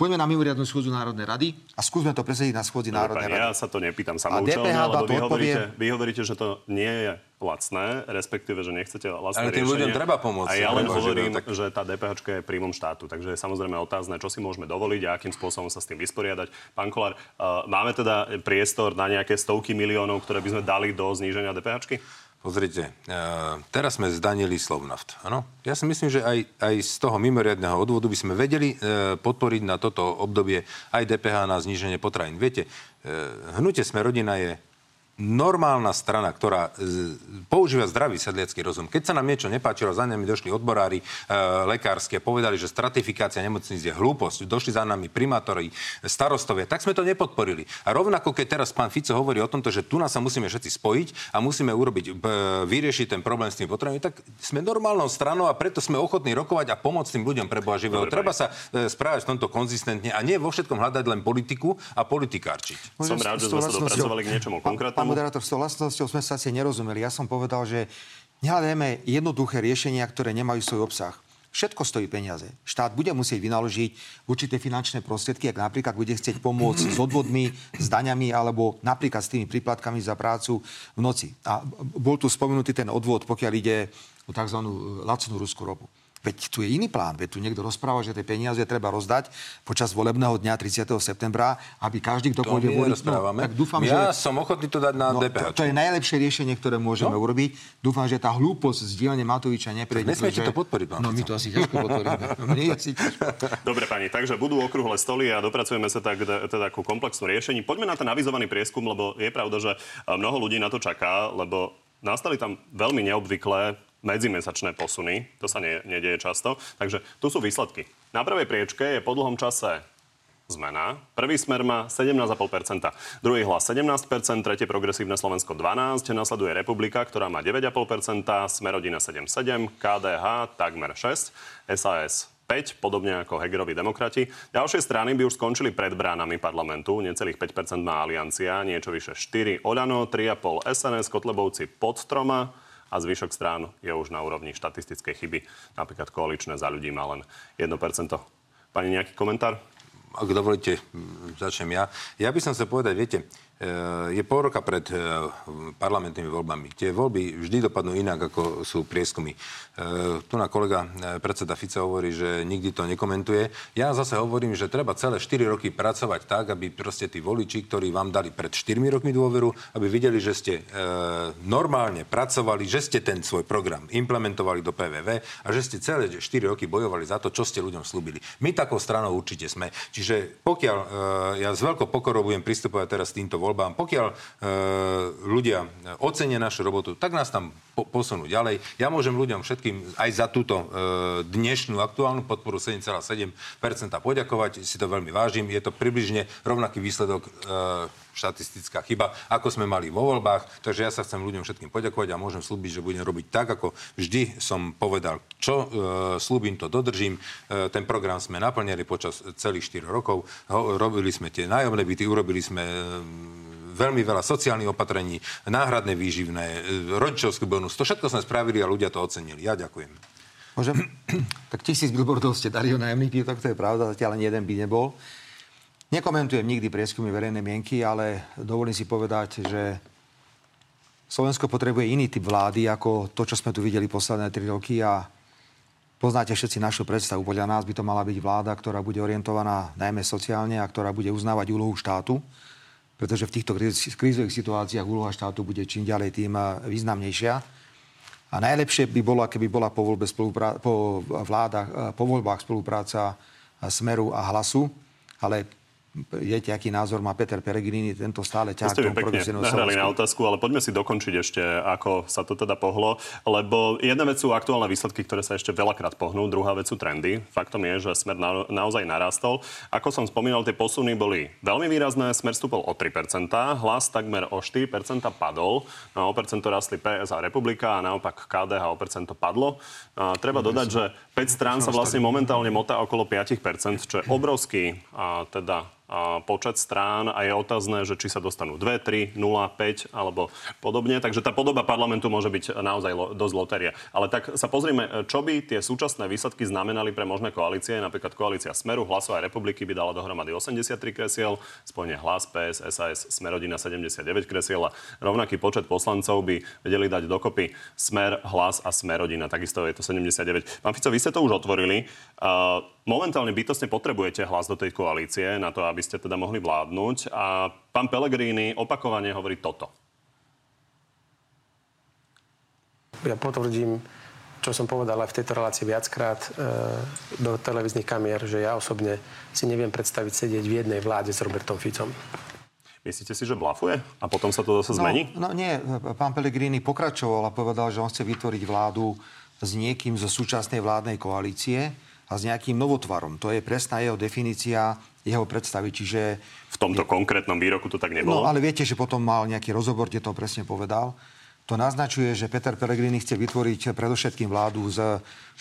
Poďme na mimoriadnu schôdzu Národnej rady a skúsme to presediť na schôdzi Národnej rady. Ja sa to nepýtam samoučelne, lebo vy hovoríte, vy hovoríte, že to nie je lacné, respektíve, že nechcete lacné Ale tým riešenie. ľuďom treba pomôcť. A ja len hovorím, tak... že tá DPH je príjmom štátu, takže je samozrejme otázne, čo si môžeme dovoliť a akým spôsobom sa s tým vysporiadať. Pán Kolár, uh, máme teda priestor na nejaké stovky miliónov, ktoré by sme dali do zníženia DPH? Pozrite, uh, teraz sme zdanili Slovnaft. Ano? Ja si myslím, že aj, aj z toho mimoriadného odvodu by sme vedeli uh, podporiť na toto obdobie aj DPH na zníženie potravín. Viete, uh, hnutie Sme rodina je normálna strana, ktorá používa zdravý sedliacký rozum. Keď sa nám niečo nepáčilo, za nami došli odborári e, lekársky a povedali, že stratifikácia nemocníc je hlúposť, došli za nami primátori, starostovia, tak sme to nepodporili. A rovnako, keď teraz pán Fico hovorí o tomto, že tu nás sa musíme všetci spojiť a musíme urobiť, e, vyriešiť ten problém s tým potrebami, tak sme normálnou stranou a preto sme ochotní rokovať a pomôcť tým ľuďom pre Boha živého. Dobre, Treba pani. sa e, správať v tomto konzistentne a nie vo všetkom hľadať len politiku a politikárčiť. Som rád, že sme sa dopracovali k niečomu konkrétnemu moderátor, s tou vlastnosťou sme sa asi nerozumeli. Ja som povedal, že nehľadajme jednoduché riešenia, ktoré nemajú svoj obsah. Všetko stojí peniaze. Štát bude musieť vynaložiť určité finančné prostriedky, ak napríklad bude chcieť pomôcť s odvodmi, s daňami alebo napríklad s tými príplatkami za prácu v noci. A bol tu spomenutý ten odvod, pokiaľ ide o tzv. lacnú ruskú ropu. Veď tu je iný plán. Veď tu niekto rozpráva, že tie peniaze treba rozdať počas volebného dňa 30. septembra, aby každý, kto pôjde voliť... No, tak dúfam, ja že... som ochotný to dať na no, DPH. To, to, je najlepšie riešenie, ktoré môžeme no? urobiť. Dúfam, že tá hlúposť z dielne Matoviča neprejde. Nesmiete to podporiť, pán No my to asi ťažko podporíme. Dobre, pani, takže budú okrúhle stoly a dopracujeme sa tak teda ku komplexnú riešení. Poďme na ten avizovaný prieskum, lebo je pravda, že mnoho ľudí na to čaká, lebo nastali tam veľmi neobvyklé medzimesačné posuny. To sa ne, nedieje často. Takže tu sú výsledky. Na prvej priečke je po dlhom čase zmena. Prvý smer má 17,5%, druhý hlas 17%, tretie progresívne Slovensko 12%, nasleduje Republika, ktorá má 9,5%, Smerodina 7,7%, KDH takmer 6%, SAS 5, podobne ako Hegerovi demokrati. Ďalšie strany by už skončili pred bránami parlamentu. Necelých 5% má Aliancia, niečo vyše 4 Oľano, 3,5 SNS, Kotlebovci pod troma, a zvyšok strán je už na úrovni štatistickej chyby. Napríklad koaličné za ľudí má len 1%. Pani, nejaký komentár? Ak dovolíte, začnem ja. Ja by som sa povedať, viete, je pol roka pred eh, parlamentnými voľbami. Tie voľby vždy dopadnú inak, ako sú prieskumy. Eh, tu na kolega predseda Fica hovorí, že nikdy to nekomentuje. Ja zase hovorím, že treba celé 4 roky pracovať tak, aby proste tí voliči, ktorí vám dali pred 4 rokmi dôveru, aby videli, že ste normálne pracovali, že ste ten svoj program implementovali do PVV a že ste celé 4 roky bojovali za to, čo ste ľuďom slúbili. My takou stranou určite sme. Čiže pokiaľ ja s veľkou pokorou budem pristupovať teraz týmto voľbám, voľbám. Pokiaľ e, ľudia ocenia našu robotu, tak nás tam po, posunú ďalej. Ja môžem ľuďom všetkým aj za túto e, dnešnú aktuálnu podporu 7,7% poďakovať. Si to veľmi vážim. Je to približne rovnaký výsledok e, štatistická chyba, ako sme mali vo voľbách. Takže ja sa chcem ľuďom všetkým poďakovať a môžem slúbiť, že budem robiť tak, ako vždy som povedal. Čo e, slúbim, to dodržím. E, ten program sme naplnili počas celých 4 rokov. Ho, robili sme tie nájomné byty, urobili sme e, veľmi veľa sociálnych opatrení, náhradné výživné, e, rodičovský bonus. To všetko sme spravili a ľudia to ocenili. Ja ďakujem. Môžem? tak tisíc billboardov ste dali o nájomných to je pravda, zatiaľ ani jeden by nebol. Nekomentujem nikdy prieskumy verejnej mienky, ale dovolím si povedať, že Slovensko potrebuje iný typ vlády ako to, čo sme tu videli posledné tri roky a poznáte všetci našu predstavu. Podľa nás by to mala byť vláda, ktorá bude orientovaná najmä sociálne a ktorá bude uznávať úlohu štátu, pretože v týchto krízových situáciách úloha štátu bude čím ďalej tým významnejšia. A najlepšie by bolo, keby bola po, voľbe spoluprá- po, vládach, po voľbách spolupráca Smeru a Hlasu, ale Viete, aký názor má Peter Peregrini, tento stále ťahá k tomu nahrali na otázku, ale poďme si dokončiť ešte, ako sa to teda pohlo. Lebo jedna vec sú aktuálne výsledky, ktoré sa ešte veľakrát pohnú, druhá vec sú trendy. Faktom je, že smer na, naozaj narastol. Ako som spomínal, tie posuny boli veľmi výrazné. Smer stúpol o 3%, hlas takmer o 4% padol. Na o percento rastli PS a Republika a naopak KDH o percento padlo. A treba dodať, že 5 strán sa vlastne momentálne motá okolo 5%, čo je obrovský a teda počet strán a je otázne, že či sa dostanú 2, 3, 0, 5 alebo podobne. Takže tá podoba parlamentu môže byť naozaj lo, dosť lotéria. Ale tak sa pozrime, čo by tie súčasné výsledky znamenali pre možné koalície. Napríklad koalícia Smeru, Hlasovej republiky by dala dohromady 83 kresiel, spojenie Hlas, PS, SAS, Smerodina 79 kresiel a rovnaký počet poslancov by vedeli dať dokopy Smer, Hlas a Smerodina. Takisto je to 79. Pán Fico, vy ste to už otvorili. Uh, momentálne bytostne potrebujete hlas do tej koalície na to, aby ste teda mohli vládnuť. A pán Pellegrini opakovane hovorí toto. Ja potvrdím, čo som povedal aj v tejto relácii viackrát e, do televíznych kamier, že ja osobne si neviem predstaviť sedieť v jednej vláde s Robertom Ficom. Myslíte si, že blafuje? A potom sa to zase no, zmení? No nie, pán Pellegrini pokračoval a povedal, že on chce vytvoriť vládu s niekým zo súčasnej vládnej koalície a s nejakým novotvarom. To je presná jeho definícia, jeho predstavy. Čiže... V tomto je... konkrétnom výroku to tak nebolo? No, ale viete, že potom mal nejaký rozhovor, kde to presne povedal. To naznačuje, že Peter Pellegrini chce vytvoriť predovšetkým vládu s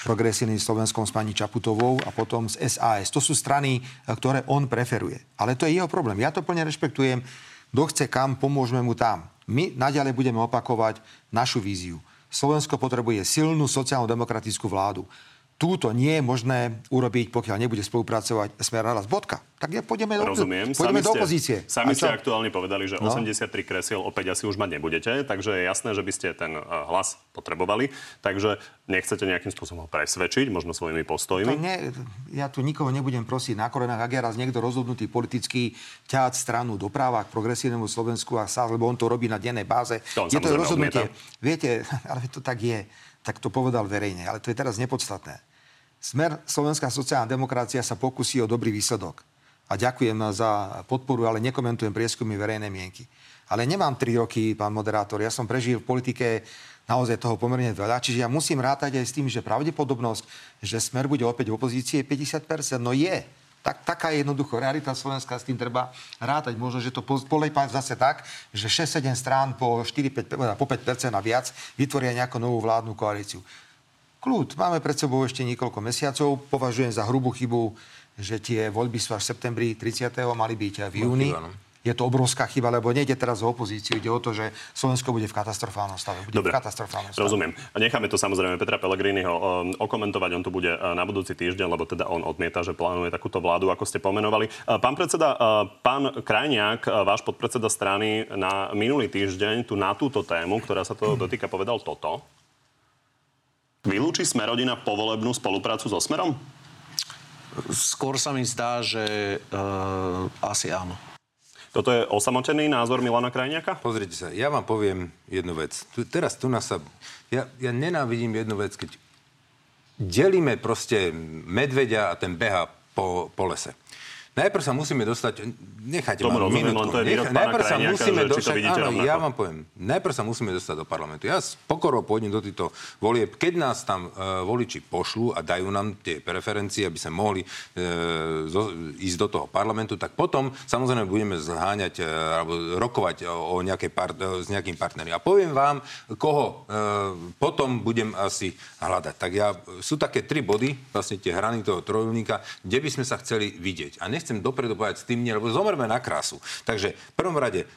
progresívnym Slovenskom s pani Čaputovou a potom s SAS. To sú strany, ktoré on preferuje. Ale to je jeho problém. Ja to plne rešpektujem. Kto chce kam, pomôžeme mu tam. My naďalej budeme opakovať našu víziu. Slovensko potrebuje silnú sociálno-demokratickú vládu túto nie je možné urobiť, pokiaľ nebude spolupracovať Smer na Bodka. Tak ja pôjdeme, Rozumiem. Do, pôjdeme sami do opozície. Ste, sami ste aktuálne povedali, že no? 83 kresiel opäť asi už mať nebudete, takže je jasné, že by ste ten eh, hlas potrebovali. Takže nechcete nejakým spôsobom presvedčiť, možno svojimi postojmi? ne, ja tu nikoho nebudem prosiť na korenách, ak je raz niekto rozhodnutý politicky ťahať stranu doprava k progresívnemu Slovensku a sa, lebo on to robí na dennej báze. To je to rozhodnutie. Odmieta. Viete, ale to tak je. Tak to povedal verejne, ale to je teraz nepodstatné. Smer Slovenská sociálna demokracia sa pokusí o dobrý výsledok. A ďakujem za podporu, ale nekomentujem prieskumy verejnej mienky. Ale nemám 3 roky, pán moderátor. Ja som prežil v politike naozaj toho pomerne veľa. Čiže ja musím rátať aj s tým, že pravdepodobnosť, že Smer bude opäť v opozícii je 50%. No je. Tak, taká je jednoducho realita Slovenska, s tým treba rátať. Možno, že to polejpá zase tak, že 6-7 strán po, 4, 5, po 5% a viac vytvoria nejakú novú vládnu koalíciu. Kľud, máme pred sebou ešte niekoľko mesiacov. Považujem za hrubú chybu, že tie voľby sú až v septembri 30. mali byť v júni. Je to obrovská chyba, lebo nejde teraz o opozíciu, ide o to, že Slovensko bude v katastrofálnom stave. Bude Dobre, v katastrofálnom stave. rozumiem. Necháme to samozrejme Petra Pellegriniho um, okomentovať, on tu bude uh, na budúci týždeň, lebo teda on odmieta, že plánuje takúto vládu, ako ste pomenovali. Uh, pán predseda, uh, pán Krajniak, váš podpredseda strany na minulý týždeň tu na túto tému, ktorá sa to dotýka, povedal toto. Vylúči Smerodina povolebnú spoluprácu so Smerom? Skôr sa mi zdá, že uh, asi áno. Toto je osamotený názor Milana Krajniaka? Pozrite sa, ja vám poviem jednu vec. Tu, teraz tu nás sa... Ja, ja nenávidím jednu vec, keď delíme proste medveďa a ten beha po, po lese. Najprv sa musíme dostať, nechajte ma minútku. To je Nech, najprv sa musíme dostať, áno, ja vám poviem, najprv sa musíme dostať do parlamentu. Ja s pokorou pôjdem do týchto volieb. Keď nás tam uh, voliči pošlú a dajú nám tie preferencie, aby sme mohli uh, zo, ísť do toho parlamentu, tak potom samozrejme budeme zháňať uh, alebo rokovať o, o nejakej part, uh, s nejakým partnerom. A poviem vám, koho uh, potom budem asi hľadať. Tak ja, sú také tri body, vlastne tie hrany toho trojúnika, kde by sme sa chceli vidieť. A nechcem nechcem dopredu povedať s tým lebo zomrme na krásu. Takže v prvom rade e,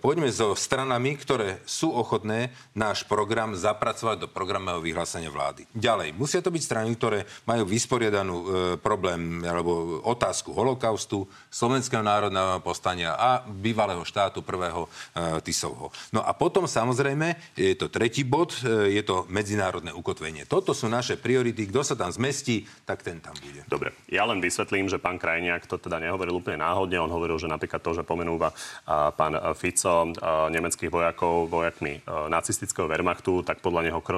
poďme so stranami, ktoré sú ochotné náš program zapracovať do programového vyhlásenia vlády. Ďalej, musia to byť strany, ktoré majú vysporiadanú e, problém alebo otázku holokaustu, slovenského národného povstania a bývalého štátu prvého e, Tisovho. No a potom samozrejme je to tretí bod, e, je to medzinárodné ukotvenie. Toto sú naše priority. Kto sa tam zmestí, tak ten tam bude. Dobre, ja len vysvetlím, že pán Krajniak to teda nehovoril úplne náhodne. On hovoril, že napríklad to, že pomenúva pán Fico nemeckých vojakov vojakmi nacistického Wehrmachtu, tak podľa neho a,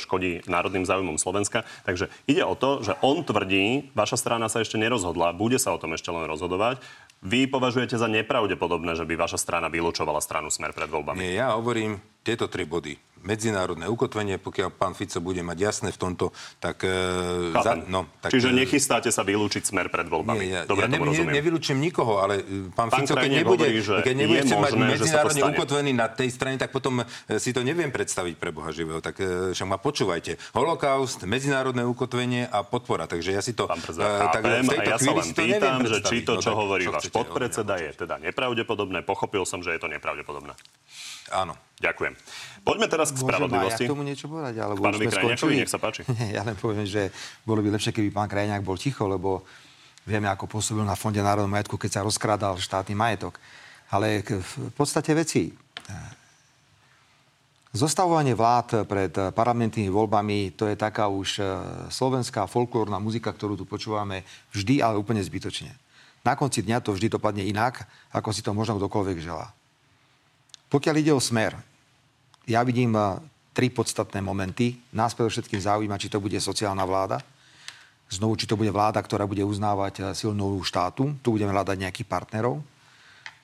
škodí národným záujmom Slovenska. Takže ide o to, že on tvrdí, vaša strana sa ešte nerozhodla, bude sa o tom ešte len rozhodovať. Vy považujete za nepravdepodobné, že by vaša strana vylúčovala stranu Smer pred voľbami? Nie, ja hovorím tieto tri body medzinárodné ukotvenie, pokiaľ pán Fico bude mať jasné v tomto, tak... E, za, no, tak Čiže e, nechystáte sa vylúčiť smer pred voľbami? Nie, ja, Dobre, ja ne, ne, nevylúčim nikoho, ale e, pán, pán Fico, keď nebude, hovorí, keď nebude chcieť mať medzinárodne ukotvený na tej strane, tak potom si to neviem predstaviť pre Boha živého. Tak však ma počúvajte. Holokaust, medzinárodné ukotvenie a podpora. Takže ja si to... Pán predseda, tak v tejto ja sa len pýtam, že či to, čo no, hovorí váš podpredseda, je teda nepravdepodobné. Pochopil som, že je to nepravdepodobné. Áno. Ďakujem. Poďme teraz k spravodlivosti. Môžem ja k tomu niečo povedať? Alebo k pánovi Krajniakovi, nech sa páči. ja len poviem, že bolo by lepšie, keby pán Krajniak bol ticho, lebo vieme, ako pôsobil na Fonde národného majetku, keď sa rozkrádal štátny majetok. Ale v podstate veci. Zostavovanie vlád pred parlamentnými voľbami, to je taká už e, slovenská folklórna muzika, ktorú tu počúvame vždy, ale úplne zbytočne. Na konci dňa to vždy dopadne inak, ako si to možno kdokoľvek želá. Pokiaľ ide o smer, ja vidím eh, tri podstatné momenty. Nás všetkým zaujíma, či to bude sociálna vláda. Znovu, či to bude vláda, ktorá bude uznávať eh, silnú štátu. Tu budeme hľadať nejakých partnerov.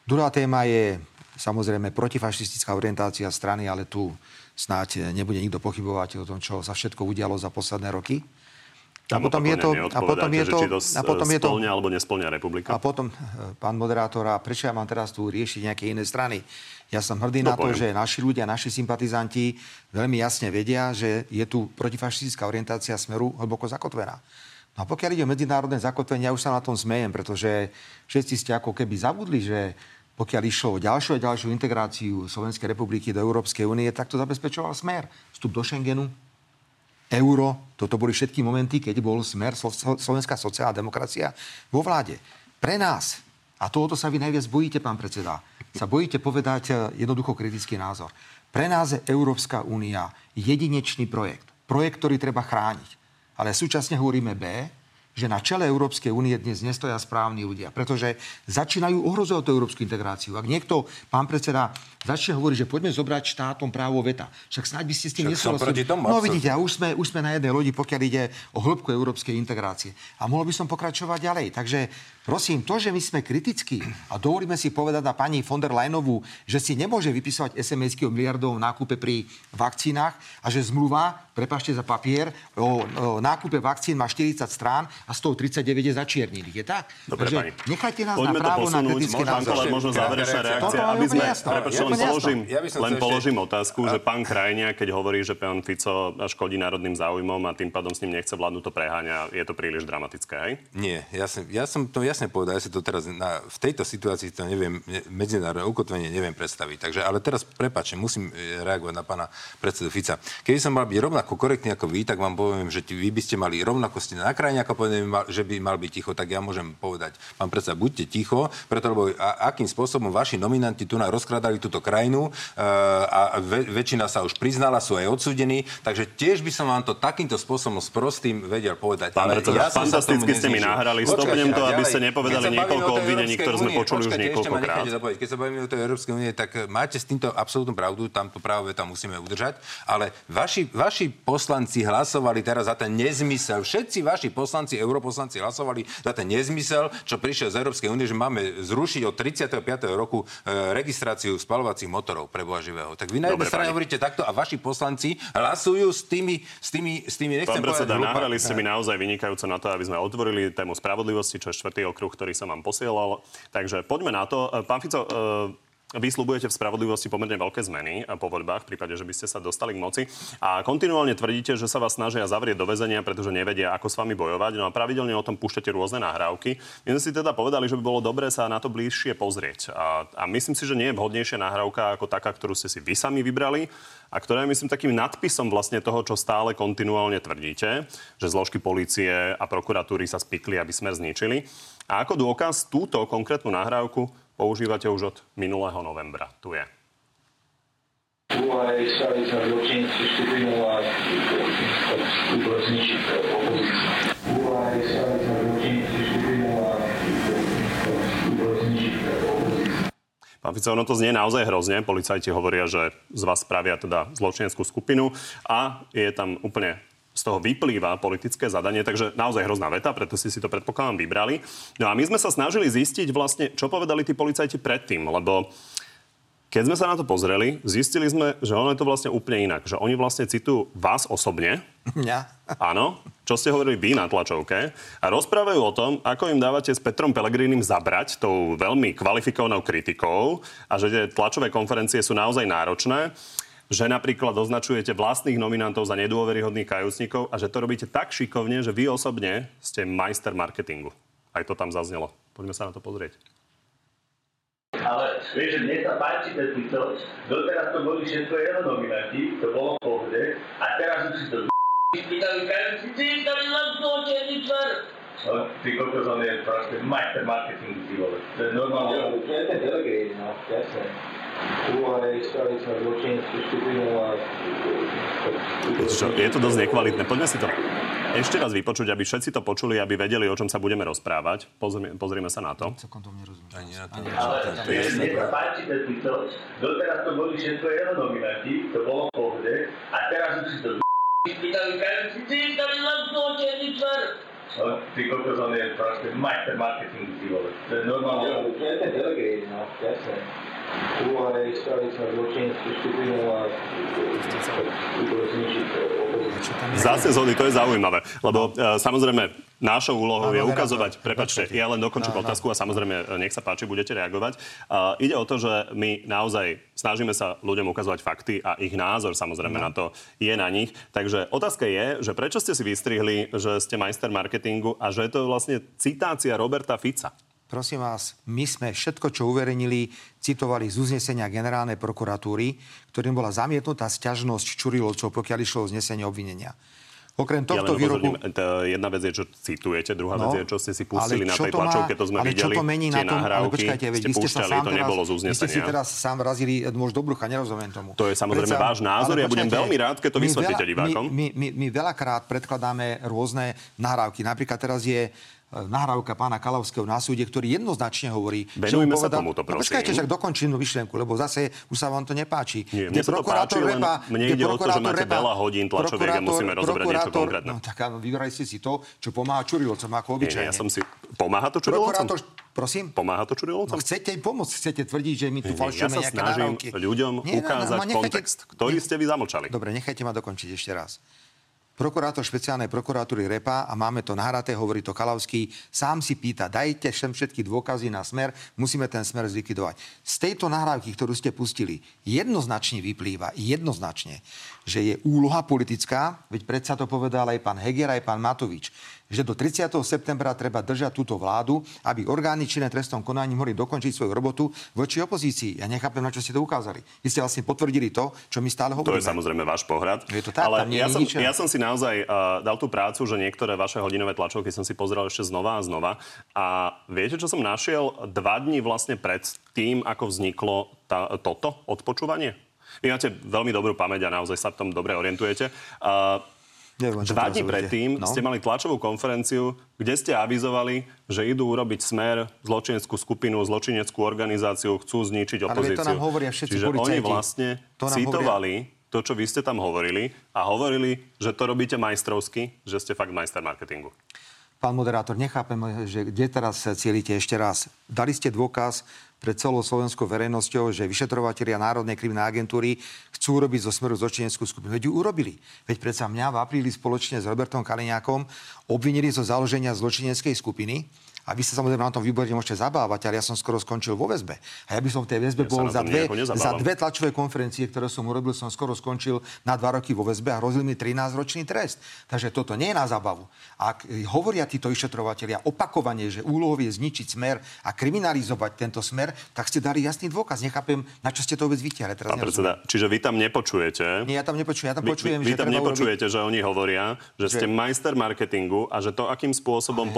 Druhá téma je samozrejme protifašistická orientácia strany, ale tu snáď eh, nebude nikto pochybovať o tom, čo sa všetko udialo za posledné roky. A potom, je to, a potom je to, a potom je to, alebo nesplňa republika. A potom, pán moderátor, a prečo ja mám teraz tu riešiť nejaké iné strany? Ja som hrdý no, na to, že naši ľudia, naši sympatizanti veľmi jasne vedia, že je tu protifašistická orientácia smeru hlboko zakotvená. No a pokiaľ ide o medzinárodné zakotvenie, ja už sa na tom zmejem, pretože všetci ste ako keby zabudli, že pokiaľ išlo o ďalšiu a ďalšiu integráciu Slovenskej republiky do Európskej únie, tak to zabezpečoval smer. Vstup do Schengenu, euro, toto boli všetky momenty, keď bol smer Slovenská sociálna demokracia vo vláde. Pre nás, a tohoto sa vy najviac bojíte, pán predseda, sa bojíte povedať eh, jednoducho kritický názor. Pre nás je Európska únia jedinečný projekt. Projekt, ktorý treba chrániť. Ale súčasne hovoríme B, že na čele Európskej únie dnes nestoja správni ľudia, pretože začínajú ohrozovať tú európsku integráciu. Ak niekto, pán predseda, začne hovoriť, že poďme zobrať štátom právo veta, však snáď by ste s tým nesúhlasili. No vidíte, a už sme, už sme na jednej lodi, pokiaľ ide o hĺbku európskej integrácie. A mohol by som pokračovať ďalej. Takže prosím, to, že my sme kritickí a dovolíme si povedať na pani von der Leyenovú, že si nemôže vypisovať SMS-ky o miliardovom nákupe pri vakcínach a že zmluva, prepašte za papier, o, o nákupe vakcín má 40 strán a z toho 39 je začiernených. Je tak? Dobre, Takže pani. nechajte nás Poďme na právo na kritické názor. Možno záverečná reakcia, aby sme... Prepačte, len položím, ja len položím otázku, že pán Krajnia, keď hovorí, že pán Fico škodí národným záujmom a tým pádom s ním nechce vládnuť, to preháňa, je to príliš dramatické, hej? Nie, ja som, ja som to jasne povedal, ja si to teraz na, v tejto situácii to neviem, medzinárodné ukotvenie neviem predstaviť. Takže, ale teraz, prepáčte, musím e, reagovať na pána predsedu Fica. Keby som mal byť rovnako korektný ako vy, tak vám poviem, že vy by ste mali rovnako ste na krajine, ako poviem, že by mal byť ticho, tak ja môžem povedať, pán predseda, buďte ticho, preto lebo a, akým spôsobom vaši nominanti tu na rozkradali túto krajinu e, a ve, väčšina sa už priznala, sú aj odsúdení, takže tiež by som vám to takýmto spôsobom s prostým vedel povedať. Pán ale predseda, ja fantasticky ste mi nahrali, stopnem to, aby ste nepovedali niekoľko obvinení, ktoré sme počuli už niekoľkokrát. Keď sa bavíme o tej Európskej únie, tak máte s týmto absolútnu pravdu, tam to práve tam musíme udržať, ale vaši, vaši poslanci hlasovali teraz za ten nezmysel, všetci vaši poslanci, europoslanci hlasovali za ten nezmysel, čo prišiel z Európskej únie, že máme zrušiť od 35. roku e, registráciu spalovacích motorov pre Boha živého. Tak vy na jednej strane hovoríte takto a vaši poslanci hlasujú s tými, s tými, s tými nechcem Pán predseda, nahrali ste mi naozaj vynikajúco na to, aby sme otvorili tému spravodlivosti, čo je štvrtý okruh, ktorý som vám posielal. Takže poďme na to. E, pán Fico, e, vy slubujete v spravodlivosti pomerne veľké zmeny po voľbách, v prípade, že by ste sa dostali k moci. A kontinuálne tvrdíte, že sa vás snažia zavrieť do väzenia, pretože nevedia, ako s vami bojovať. No a pravidelne o tom púšťate rôzne nahrávky. My sme si teda povedali, že by bolo dobré sa na to bližšie pozrieť. A, a myslím si, že nie je vhodnejšia nahrávka ako taká, ktorú ste si vy sami vybrali a ktorá je, myslím, takým nadpisom vlastne toho, čo stále kontinuálne tvrdíte, že zložky policie a prokuratúry sa spikli, aby sme zničili. A ako dôkaz túto konkrétnu nahrávku používate už od minulého novembra. Tu je. Úvahy stali sa zločinci skupinu a zničiť opozíciu. Úvahy stali sa zločinci skupinu a zničiť Pán Fico, ono to znie naozaj hrozne. Policajti hovoria, že z vás spravia teda zločineckú skupinu a je tam úplne z toho vyplýva politické zadanie, takže naozaj hrozná veta, preto si si to predpokladám vybrali. No a my sme sa snažili zistiť vlastne, čo povedali tí policajti predtým, lebo keď sme sa na to pozreli, zistili sme, že ono je to vlastne úplne inak. Že oni vlastne citujú vás osobne. Ja. Áno, čo ste hovorili vy na tlačovke. A rozprávajú o tom, ako im dávate s Petrom Pelegrínim zabrať tou veľmi kvalifikovanou kritikou a že tie tlačové konferencie sú naozaj náročné že napríklad označujete vlastných nominantov za nedôveryhodných kajúcnikov a že to robíte tak šikovne, že vy osobne ste majster marketingu. Aj to tam zaznelo. Poďme sa na to pozrieť. Ale vieš, mne sa páči ten Fico, doteraz to boli všetko jeho nominanti, to bolo v pohode, a teraz už si to spýtali kajúci, to je len. No, ty kokos, on je proste majster marketingu, ty vole. To je normálne. To je ten delegate, no, jasne je to dosť nekvalitné. Poďme si to ešte raz vypočuť, aby všetci to počuli, aby vedeli, o čom sa budeme rozprávať. Pozrieme, pozrieme sa na to. Ani na to. Ale mne sa páči ten Fico. Doteraz to boli všetko jeho nominanti, to bolo v pohode. A teraz už si to spýtali kajúci, ty tady len zločený tvar. No, ty kokos, on je proste majster marketingu, ty vole. To je normálne. To je ten delegate, jasne úvahy stali sa zločinskú skupinu a Zase zhody, to je zaujímavé, lebo no. samozrejme Našou úlohou je ukazovať, prepačte, ja len dokončím no, otázku a samozrejme, e, nech sa páči, budete reagovať. Uh, ide o to, že my naozaj snažíme sa ľuďom ukazovať fakty a ich názor samozrejme no. na to je na nich. Takže otázka je, že prečo ste si vystrihli, že ste majster marketingu a že je to vlastne citácia Roberta Fica. Prosím vás, my sme všetko, čo uverejnili, citovali z uznesenia generálnej prokuratúry, ktorým bola zamietnutá sťažnosť Čurilovcov, pokiaľ išlo o znesenie obvinenia. Okrem tohto ja výroku... Jedna vec je, čo citujete, druhá no, vec je, čo ste si pustili na tej tlačovke, to sme ale videli. Čo to mení na tom, ale počkajte, veď ste sa sám to teraz, nebolo z uznesenia. Vy ste si teraz sám vrazili môž do brucha, nerozumiem tomu. To je samozrejme Predsa, váš názor, ja budem veľmi rád, keď to vysvetlíte divákom. My, my, my, my veľakrát predkladáme rôzne nahrávky. Napríklad teraz je nahrávka pána Kalavského na súde, ktorý jednoznačne hovorí, Venujme že povedal, sa tomuto, prosím. No, počkajte, však dokončím myšlienku, lebo zase už sa vám to nepáči. Nie, mne sa to páči, Repa, mne ide o to, že máte Repa, veľa hodín tlačoviek a musíme rozobrať niečo konkrétne. No tak vybrali ste si to, čo pomáha Čurilovcom, ako obyčajne. Nie, ja som si... Pomáha to Čurilovcom? Prosím? Pomáha to Čurilovcom? No chcete im pomôcť, chcete tvrdiť, že my tu falšujeme nejaké nahrávky. Ja sa snažím ľuďom ukázať kontext, ktorý ste vy zamlčali. Dobre, nechajte ma dokončiť ešte raz prokurátor špeciálnej prokuratúry Repa, a máme to nahraté, hovorí to Kalavský, sám si pýta, dajte sem všetky dôkazy na smer, musíme ten smer zlikvidovať. Z tejto nahrávky, ktorú ste pustili, jednoznačne vyplýva, jednoznačne, že je úloha politická, veď predsa to povedal aj pán Heger, aj pán Matovič, že do 30. septembra treba držať túto vládu, aby orgány činné trestnom konaní mohli dokončiť svoju robotu voči opozícii. Ja nechápem, na čo ste to ukázali. Vy ste vlastne potvrdili to, čo my stále hovoríme. To je samozrejme váš pohľad. Je to tak, ale ja som, ja som si naozaj uh, dal tú prácu, že niektoré vaše hodinové tlačovky som si pozrel ešte znova a znova. A viete, čo som našiel dva dní vlastne pred tým, ako vzniklo tá, toto odpočúvanie? Vy máte veľmi dobrú pamäť a naozaj sa v tom dobre orientujete. Uh, Neviem, Dva dní predtým no? ste mali tlačovú konferenciu, kde ste avizovali, že idú urobiť smer, zločineckú skupinu, zločineckú organizáciu, chcú zničiť opozíciu. Ale to nám hovoria všetci Čiže policajti. oni vlastne to citovali hovoria. to, čo vy ste tam hovorili a hovorili, že to robíte majstrovsky, že ste fakt majster marketingu. Pán moderátor, nechápem, že kde teraz cielite ešte raz. Dali ste dôkaz pred celou slovenskou verejnosťou, že vyšetrovateľia Národnej kriminálnej agentúry chcú urobiť zo smeru zločineckú skupinu. Veď ju urobili. Veď predsa mňa v apríli spoločne s Robertom Kaliňákom obvinili zo založenia zločineckej skupiny A vy sa samozrejme na tom výbore môžete zabávať, ale ja som skoro skončil vo väzbe. A ja by som v tej väzbe Ja bol za dve, za dve tlačové konferencie, ktoré som urobil, som skoro skončil na dva roky vo väzbe a hrozil mi 13-ročný trest. Takže toto nie je na zábavu. Ak hovoria títo vyšetrovatelia opakovane, že úlohou je zničiť smer a kriminalizovať tento smer, tak ste dali jasný dôkaz. Nechápem, na čo ste to vôbec vytiahli. Teraz Pán predseda, čiže vy tam nepočujete... Nie, ja tam nepočujem. Ja tam Vy, počujem, vy, vy že tam nepočujete, že oni hovoria, že, Že- ste majster marketingu a že to, akým spôsobom Ale-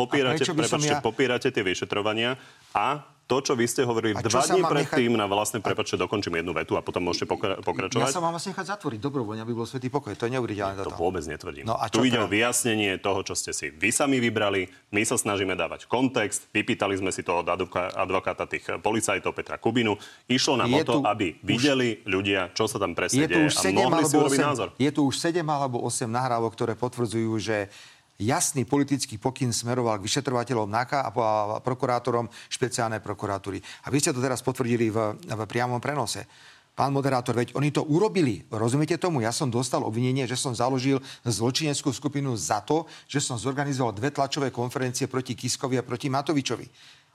som prepačte, ja- popierate tie vyšetrovania a to, čo vy ste hovorili A dva dní predtým na vlastne, prepačte, dokončím jednu vetu a potom môžete pokra- Ja pokračovať. sa mám vlastne nechať zatvoriť dobrovoľne, aby bol svetý pokoj. To je neuveriteľné. To vôbec netvrdím. No a tu ide o teda? vyjasnenie toho, čo ste si vy sami vybrali. My sa snažíme dávať kontext. Vypýtali sme si to od advokáta tých policajtov Petra Kubinu. Išlo nám o Je to, tu aby videli ľudia, čo sa tam presne Je tu deje už a 7 mohli si alebo urobiť 8, názor. je tu už 7 alebo 8 nahrávok, ktoré potvrdzujú, že jasný politický pokyn smeroval k vyšetrovateľom NAKA a prokurátorom špeciálnej prokuratúry. A vy ste to teraz potvrdili v, v priamom prenose. Pán moderátor, veď oni to urobili. Rozumiete tomu? Ja som dostal obvinenie, že som založil zločineckú skupinu za to, že som zorganizoval dve tlačové konferencie proti Kiskovi a proti Matovičovi.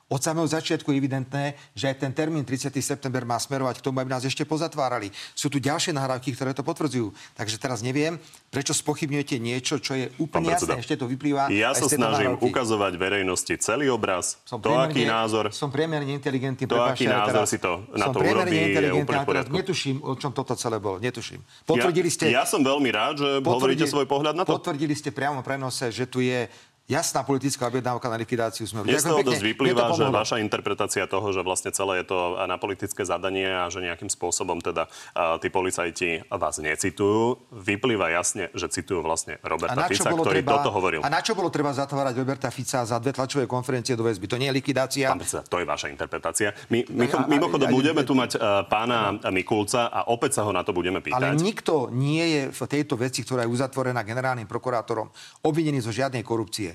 Od samého začiatku je evidentné, že aj ten termín 30. september má smerovať k tomu, aby nás ešte pozatvárali. Sú tu ďalšie nahrávky, ktoré to potvrdzujú. Takže teraz neviem, prečo spochybňujete niečo, čo je úplne jasné. Ešte to vyplýva Ja sa snažím nahrávky. ukazovať verejnosti celý obraz, Som to, aký názor, Som priemerne inteligentný. To, aký názor teraz si to na som to urobí, je úplne v poriadku. netuším, o čom toto celé bolo. Netuším. Potvrdili ste... ja, ja som veľmi rád, že hovoríte svoj pohľad na to. Potvrdili ste priamo prenose, že tu je jasná politická objednávka na likvidáciu z toho Ďakujem dosť vyplýva, to že vaša interpretácia toho, že vlastne celé je to na politické zadanie a že nejakým spôsobom teda uh, tí policajti vás necitujú, vyplýva jasne, že citujú vlastne Roberta Fica, ktorý toto hovoril. a na čo bolo treba zatvárať Roberta Fica za dve tlačové konferencie do väzby? To nie je likvidácia. Pán predseda, to je vaša interpretácia. My, my, No ja- mimochodom, ja- budeme tu mať uh, pána Mikulca a opäť sa ho na to budeme Ale pýtať. nikto nie je v tejto veci, ktorá je uzatvorená generálnym prokurátorom, obvinený zo žiadnej korupcie.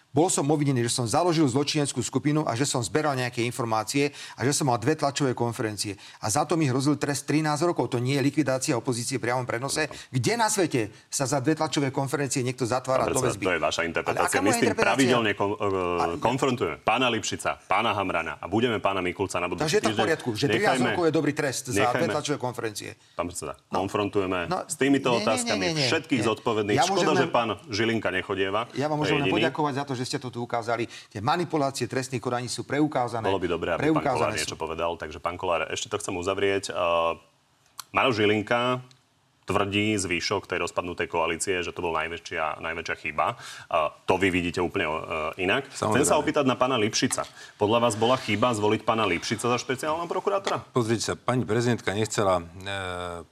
Bol som obvinený, že som založil zločineckú skupinu a že som zberal nejaké informácie a že som mal dve tlačové konferencie. A za to mi hrozil trest 13 rokov. To nie je likvidácia opozície v priamom prenose. Kde na svete sa za dve tlačové konferencie niekto zatvára Pán do väzby? to je vaša interpretácia. My s tým pravidelne kon, uh, konfrontujeme pána Lipšica, pána Hamrana a budeme pána Mikulca na budúci Takže je to v poriadku, že 13 rokov je dobrý trest za dve tlačové konferencie. Pán predseda, konfrontujeme No, s týmito nie, nie, otázkami nie, nie, nie. všetkých Nie. zodpovedných. Ja Škoda, že pán Žilinka nechodieva. Ja vám môžem poďakovať za to, že ste to tu ukázali. Tie manipulácie trestných konaní sú preukázané. Bolo by dobré, aby pán Kolár niečo sú. povedal. Takže pán Kolár, ešte to chcem uzavrieť. Uh, Maroš Žilinka tvrdí zvyšok tej rozpadnutej koalície, že to bol najväčšia, najväčšia chyba. Uh, to vy vidíte úplne uh, inak. Chcem Samozrejme. sa opýtať na pána Lipšica. Podľa vás bola chyba zvoliť pána Lipšica za špeciálneho prokurátora? Pozrite sa, pani prezidentka nechcela e,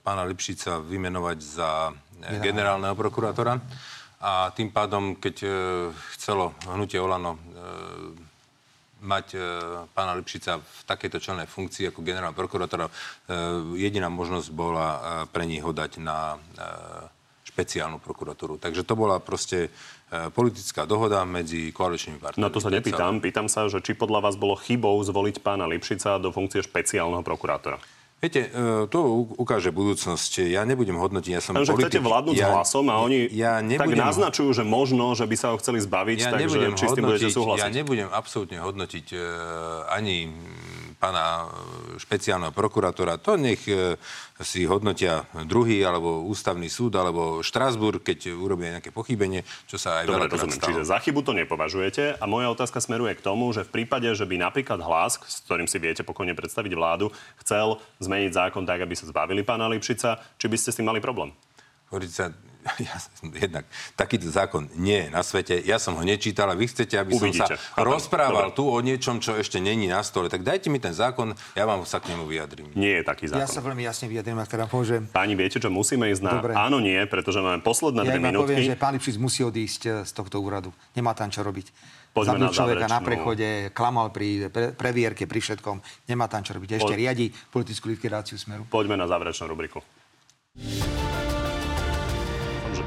pána Lipšica vymenovať za e, generálneho prokurátora a tým pádom, keď e, chcelo hnutie Olano e, mať e, pána Lipšica v takejto čelnej funkcii ako generálneho prokurátora, jediná možnosť bola pre nich ho dať na špeciálnu prokuratúru. Takže to bola proste politická dohoda medzi koaličnými partnermi. Na to sa nepýtam. Pýtam sa, že či podľa vás bolo chybou zvoliť pána Lipšica do funkcie špeciálneho prokurátora. Viete, e, to ukáže budúcnosť. Ja nebudem hodnotiť, ja som Viem, že politik. chcete vládnuť ja, hlasom a oni ja tak nebudem, naznačujú, že možno, že by sa ho chceli zbaviť, ja takže či s tým budete hodnotiť, súhlasiť. ja nebudem absolútne hodnotiť e, ani pána e, špeciálneho prokurátora. To nech e, si hodnotia druhý, alebo ústavný súd, alebo Štrásburg, keď urobia nejaké pochybenie, čo sa aj Dobre, rozumiem. stalo. Čiže za chybu to nepovažujete a moja otázka smeruje k tomu, že v prípade, že by napríklad hlas, s ktorým si viete pokojne predstaviť vládu, chcel zmeniť zákon tak, aby sa zbavili pána Lipšica, či by ste s tým mali problém? Hovoríte sa, ja, jednak takýto zákon nie je na svete. Ja som ho nečítal a vy chcete, aby Uvidíte. som sa Chápem. rozprával Dobre. tu o niečom, čo ešte není na stole. Tak dajte mi ten zákon, ja vám sa k nemu vyjadrím. Nie je taký Ja sa zákon. veľmi jasne vyjadrím, ak teda môžem. Páni, viete, čo musíme ísť na Dobre. áno, nie, pretože máme posledné Ja dve iba poviem, že pán Lipšic musí odísť e, z tohto úradu. Nemá tam čo robiť. Poďme Zabil na človeka na prechode, klamal pri pre, previerke, pri všetkom. Nemá tam čo robiť. Ešte Poď- riadi politickú likvidáciu smeru. Poďme na záverečnú rubriku.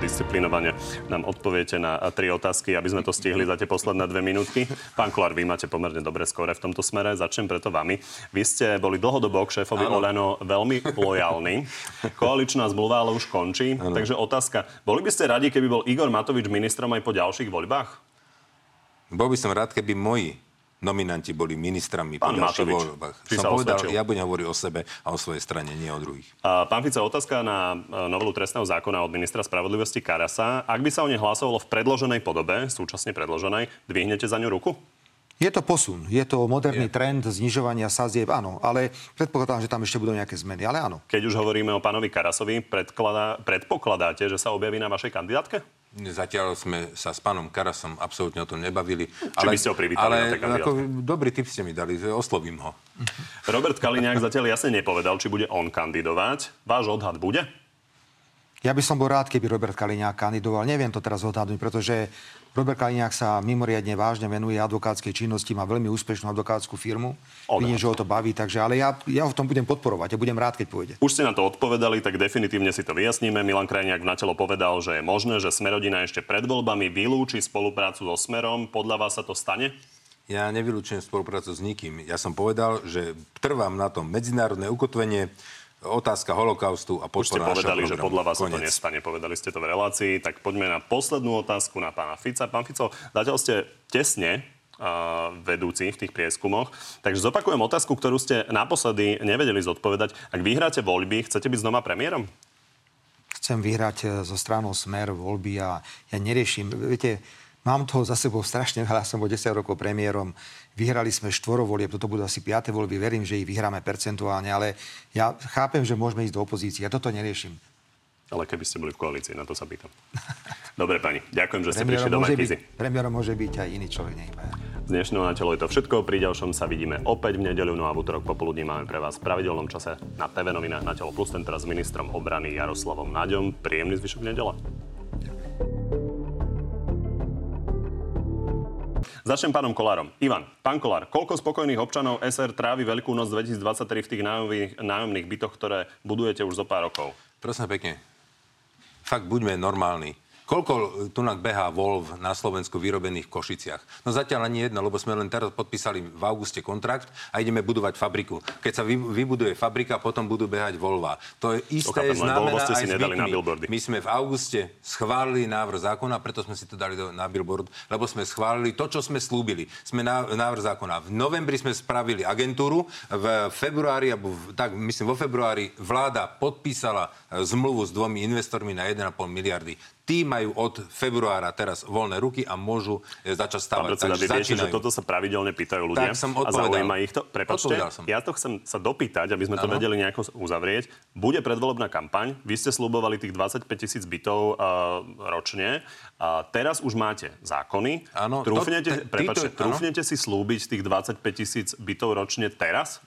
Disciplinovane nám odpoviete na tri otázky, aby sme to stihli za tie posledné dve minútky. Pán Kolár, vy máte pomerne dobré skore v tomto smere. Začnem preto vami. Vy ste boli dlhodobo k šéfovi Oleno veľmi lojálni. Koaličná zmluva ale už končí. Takže otázka, boli by ste radi, keby bol Igor Matovič ministrom aj po ďalších voľbách? Bol by som rád, keby moji nominanti boli ministrami po ďalších voľbách. Som povedal, osvedčil? ja budem hovoriť o sebe a o svojej strane, nie o druhých. A, Pán Fico, otázka na e, novelu trestného zákona od ministra spravodlivosti Karasa. Ak by sa o nej hlasovalo v predloženej podobe, súčasne predloženej, dvihnete za ňu ruku? Je to posun, je to moderný je. trend znižovania sazieb, áno, ale predpokladám, že tam ešte budú nejaké zmeny, ale áno. Keď už hovoríme o pánovi Karasovi, predkladá, predpokladáte, že sa objaví na vašej kandidátke? Zatiaľ sme sa s pánom Karasom absolútne o tom nebavili. Či by ste ho privítali ale na ako, dobrý tip ste mi dali, oslovím ho. Robert Kaliňák zatiaľ jasne nepovedal, či bude on kandidovať. Váš odhad bude? Ja by som bol rád, keby Robert Kaliňák kandidoval. Neviem to teraz odhadnúť, pretože Robert Kaliňák sa mimoriadne vážne venuje advokátskej činnosti, má veľmi úspešnú advokátsku firmu. Vidím, že ho to baví, takže ale ja, ja ho v tom budem podporovať a budem rád, keď pôjde. Už ste na to odpovedali, tak definitívne si to vyjasníme. Milan Krajniak v natelo povedal, že je možné, že Smerodina ešte pred voľbami vylúči spoluprácu so Smerom. Podľa vás sa to stane? Ja nevylučujem spoluprácu s nikým. Ja som povedal, že trvám na tom medzinárodné ukotvenie, otázka holokaustu a Už ste podpora povedali, že podľa vás sa to nestane. Povedali ste to v relácii. Tak poďme na poslednú otázku na pána Fica. Pán Fico, zatiaľ ste tesne uh, vedúci v tých prieskumoch. Takže zopakujem otázku, ktorú ste naposledy nevedeli zodpovedať. Ak vyhráte voľby, chcete byť znova premiérom? Chcem vyhrať e, zo stranou Smer voľby a ja neriešim. Viete, mám toho za sebou strašne veľa, som bol 10 rokov premiérom. Vyhrali sme štvorovolie, toto budú asi 5. voľby, verím, že ich vyhráme percentuálne, ale ja chápem, že môžeme ísť do opozície. Ja toto neriešim. Ale keby ste boli v koalícii, na to sa pýtam. Dobre, pani, ďakujem, že ste prišli do Markízy. premiérom môže byť aj iný človek, ja. Z dnešného na telo je to všetko. Pri ďalšom sa vidíme opäť v nedeľu, no a v útorok popoludní máme pre vás v pravidelnom čase na TV novinách na telo plus ten teraz s ministrom obrany Jaroslavom Naďom. Príjemný zvyšok nedele. Začnem pánom Kolárom. Ivan, pán Kolár, koľko spokojných občanov SR trávi Veľkú noc 2023 v tých nájomných, nájomných bytoch, ktoré budujete už zo pár rokov? Prosím pekne, fakt buďme normálni. Koľko tunak behá Volv na Slovensku vyrobených v Košiciach? No zatiaľ ani jedna, lebo sme len teraz podpísali v auguste kontrakt a ideme budovať fabriku. Keď sa vy, vybuduje fabrika, potom budú behať Volva. To je isté chápem, len Volvo znamená ste si nedali na billboardy. My sme v auguste schválili návrh zákona, preto sme si to dali do, na billboard, lebo sme schválili to, čo sme slúbili. Sme na, návrh zákona. V novembri sme spravili agentúru, v februári, alebo v, tak myslím vo februári, vláda podpísala e, zmluvu s dvomi investormi na 1,5 miliardy. Tí majú od februára teraz voľné ruky a môžu e, začať Pán stavať. predseda, vy viete, že toto sa pravidelne pýtajú ľudia Tak som a odpovedal. zaujíma ich to. Prepačte, som. ja to chcem sa dopýtať, aby sme to Áno. vedeli nejako uzavrieť. Bude predvolebná kampaň, vy ste slúbovali tých 25 tisíc bytov uh, ročne. A teraz už máte zákony. Áno, to- Trúfnete, te- prepačte, títo- áno. trúfnete si slúbiť tých 25 tisíc bytov ročne teraz?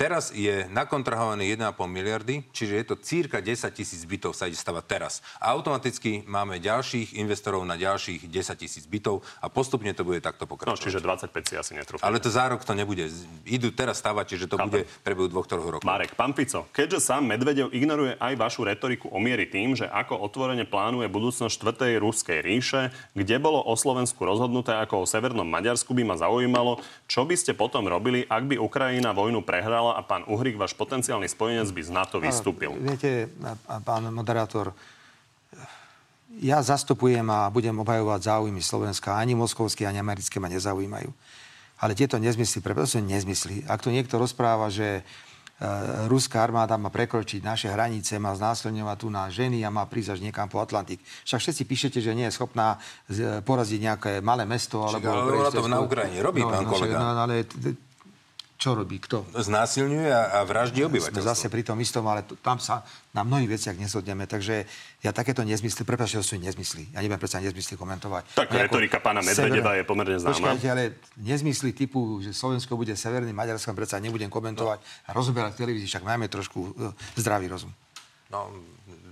Teraz je nakontrahované 1,5 miliardy, čiže je to círka 10 tisíc bytov sa ide stavať teraz. A automaticky máme ďalších investorov na ďalších 10 tisíc bytov a postupne to bude takto No, pokračovať. čiže 25 si asi netrúfate. Ale to za rok to nebude. Idú teraz stavať, čiže to Chápem. bude v priebehu dvoch, troch rokov. Marek, pán Fico, keďže sám Medvedev ignoruje aj vašu retoriku o miery tým, že ako otvorene plánuje budúcnosť štvrtej ruskej ríše, kde bolo o Slovensku rozhodnuté ako o Severnom Maďarsku, by ma zaujímalo, čo by ste potom robili, ak by Ukrajina vojnu prehrala a pán Uhrik, váš potenciálny spojenec, by z NATO vystúpil. Viete, a- a pán moderátor, ja zastupujem a budem obhajovať záujmy Slovenska. Ani moskovské, ani americké ma nezaujímajú. Ale tieto nezmysly, preto sú nezmysly. Ak tu niekto rozpráva, že e, ruská armáda má prekročiť naše hranice, má znásilňovať tu na ženy a má prísť až niekam po Atlantik. Však všetci píšete, že nie je schopná z- poraziť nejaké malé mesto. Alebo ale ona to na Ukrajine robí, pán však- kolega. No, ale čo robí? Kto? Znásilňuje a, a vraždí Sme obyvateľstvo. zase pri tom istom, ale t- tam sa na mnohých veciach nezhodneme. Takže ja takéto nezmysly, prepáčte, to sú nezmysly. Ja neviem predsa nezmysly komentovať. Tak Nejako retorika pána Medvedeva je pomerne známa. Počkajte, ale nezmysly typu, že Slovensko bude severným Maďarskom, predsa nebudem komentovať a rozoberať televízii, však máme trošku uh, zdravý rozum. No,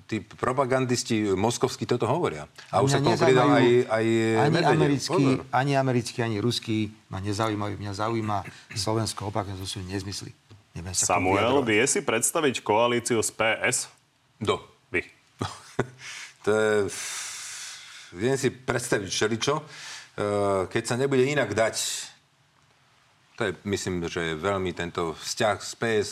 tí propagandisti moskovskí toto hovoria. A už sa k tomu pridal aj, aj ani Medvedev. americký, Pozor. ani americký, ani ruský ma nezaujímajú. Mňa zaujíma Slovensko, opakujem, to sú nezmysly. Neviem sa Samuel, vie si predstaviť koalíciu z PS? Kto? Vy. to je... Viem si predstaviť všeličo. E, Keď sa nebude inak dať, to je, myslím, že je veľmi tento vzťah s PS,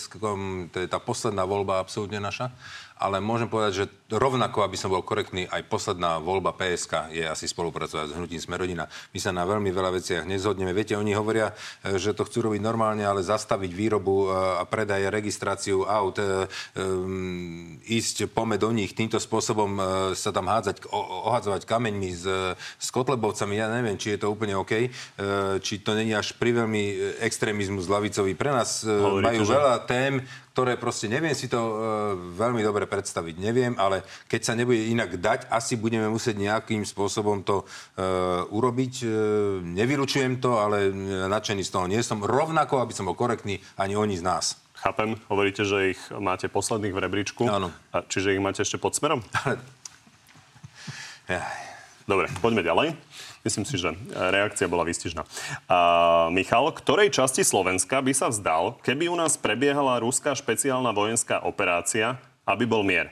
to je tá posledná voľba absolútne naša. Ale môžem povedať, že rovnako, aby som bol korektný, aj posledná voľba PSK je asi spolupracovať s hnutím Sme rodina. My sa na veľmi veľa veciach nezhodneme. Viete, oni hovoria, e, že to chcú robiť normálne, ale zastaviť výrobu a predaj, registráciu aut, um, ísť pome do nich, týmto spôsobom sa tam hádzať, ohadzovať kameňmi s, s kotlebovcami, ja neviem, či je to úplne OK, či to není až priveľmi extrémizmus lavicový. Pre nás Hovoríte, majú veľa tém, ktoré proste neviem si to e, veľmi dobre predstaviť. Neviem, ale keď sa nebude inak dať, asi budeme musieť nejakým spôsobom to e, urobiť. E, nevylučujem to, ale nadšený z toho nie som. Rovnako, aby som bol korektný, ani oni z nás. Chápem, hovoríte, že ich máte posledných v rebríčku. Áno. A čiže ich máte ešte pod smerom? Dobre, poďme ďalej. Myslím si, že reakcia bola výstižná. Uh, Michal, ktorej časti Slovenska by sa vzdal, keby u nás prebiehala ruská špeciálna vojenská operácia, aby bol mier?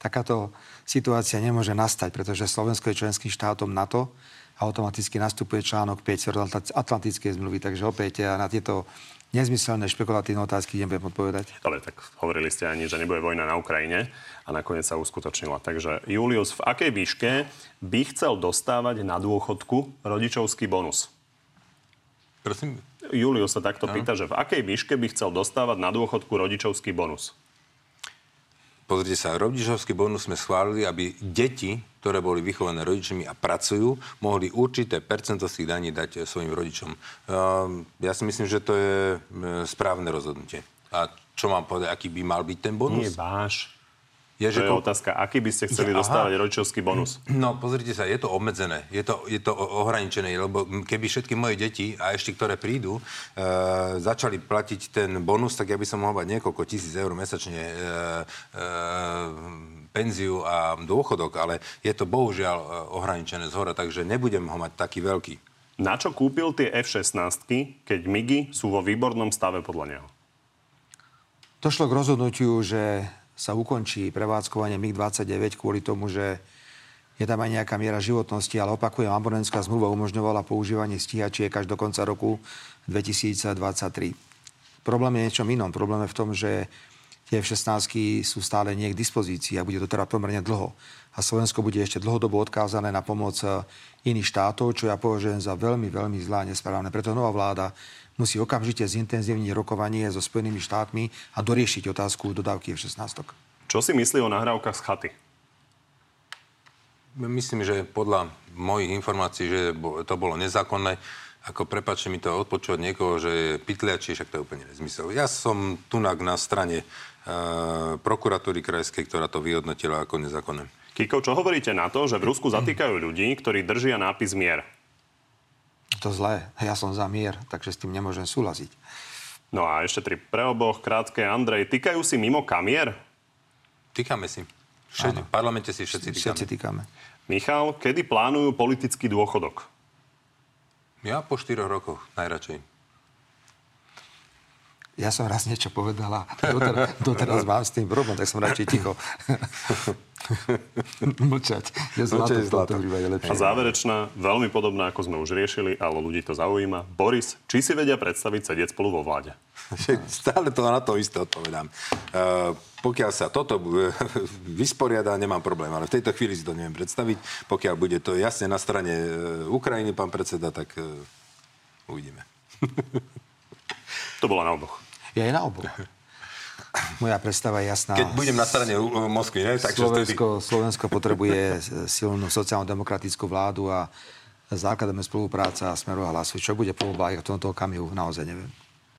Takáto situácia nemôže nastať, pretože Slovensko je členským štátom NATO a automaticky nastupuje článok 5 Atlantickej zmluvy. Takže opäť na tieto nezmyselné špekulatívne otázky nebudem odpovedať. Dobre, tak hovorili ste ani, že nebude vojna na Ukrajine a nakoniec sa uskutočnila. Takže Julius, v akej výške by chcel dostávať na dôchodku rodičovský bonus? Prosím? Julius sa takto no. pýta, že v akej výške by chcel dostávať na dôchodku rodičovský bonus? Pozrite sa, rodičovský bonus sme schválili, aby deti, ktoré boli vychované rodičmi a pracujú, mohli určité percento z tých daní dať svojim rodičom. Ehm, ja si myslím, že to je e, správne rozhodnutie. A čo mám povedať, aký by mal byť ten bonus? Nie váš. Je, že to je otázka, aký by ste chceli Aha. dostávať rodičovský bonus? No, pozrite sa, je to obmedzené, je to, je to ohraničené, lebo keby všetky moje deti, a ešte ktoré prídu, e, začali platiť ten bonus, tak ja by som mohol mať niekoľko tisíc eur mesačne e, e, penziu a dôchodok, ale je to bohužiaľ e, ohraničené z hora, takže nebudem ho mať taký veľký. Na čo kúpil tie F-16, keď MIGI sú vo výbornom stave podľa neho? Došlo k rozhodnutiu, že sa ukončí prevádzkovanie MiG-29 kvôli tomu, že je tam aj nejaká miera životnosti, ale opakujem, abonentská zmluva umožňovala používanie stíhačiek až do konca roku 2023. Problém je niečom inom. Problém je v tom, že tie F-16 sú stále nie k dispozícii a bude to teda pomerne dlho. A Slovensko bude ešte dlhodobo odkázané na pomoc iných štátov, čo ja považujem za veľmi, veľmi zlá a nesprávne. Preto nová vláda musí okamžite zintenzívniť rokovanie so Spojenými štátmi a doriešiť otázku dodávky F-16. Čo si myslí o nahrávkach z chaty? Myslím, že podľa mojich informácií, že to bolo nezákonné. Ako prepačte mi to odpočúvať niekoho, že je pytliačí, však to je úplne nezmysel. Ja som tunak na strane prokuratúry krajskej, ktorá to vyhodnotila ako nezákonné. Kiko, čo hovoríte na to, že v Rusku zatýkajú ľudí, ktorí držia nápis mier? to zlé. Ja som za mier, takže s tým nemôžem súhlasiť. No a ešte tri pre oboch, krátke. Andrej, týkajú si mimo kamier? Týkame si. Všet, v parlamente si všetci týkame. Všetci týkame. Michal, kedy plánujú politický dôchodok? Ja po štyroch rokoch najradšej. Ja som raz niečo povedala, doteraz, doteraz mám s tým problém, tak som radšej ticho. Mlčať. Je zlato, zlato. Je lepšie. A záverečná, veľmi podobná, ako sme už riešili, ale ľudí to zaujíma. Boris, či si vedia predstaviť sedieť spolu vo vláde? Stále to na to isté odpovedám. Uh, pokiaľ sa toto vysporiada, nemám problém, ale v tejto chvíli si to neviem predstaviť. Pokiaľ bude to jasne na strane e, Ukrajiny, pán predseda, tak uh, uvidíme. to bolo na oboch. Je aj na oboch. Moja predstava je jasná. Keď budem na strane Moskvy, ne? Takže Slovensko, vtedy... Slovensko potrebuje silnú sociálno-demokratickú vládu a základom spolupráca a smeru a hlasu. Čo bude po voľbách v tomto okamihu, naozaj neviem.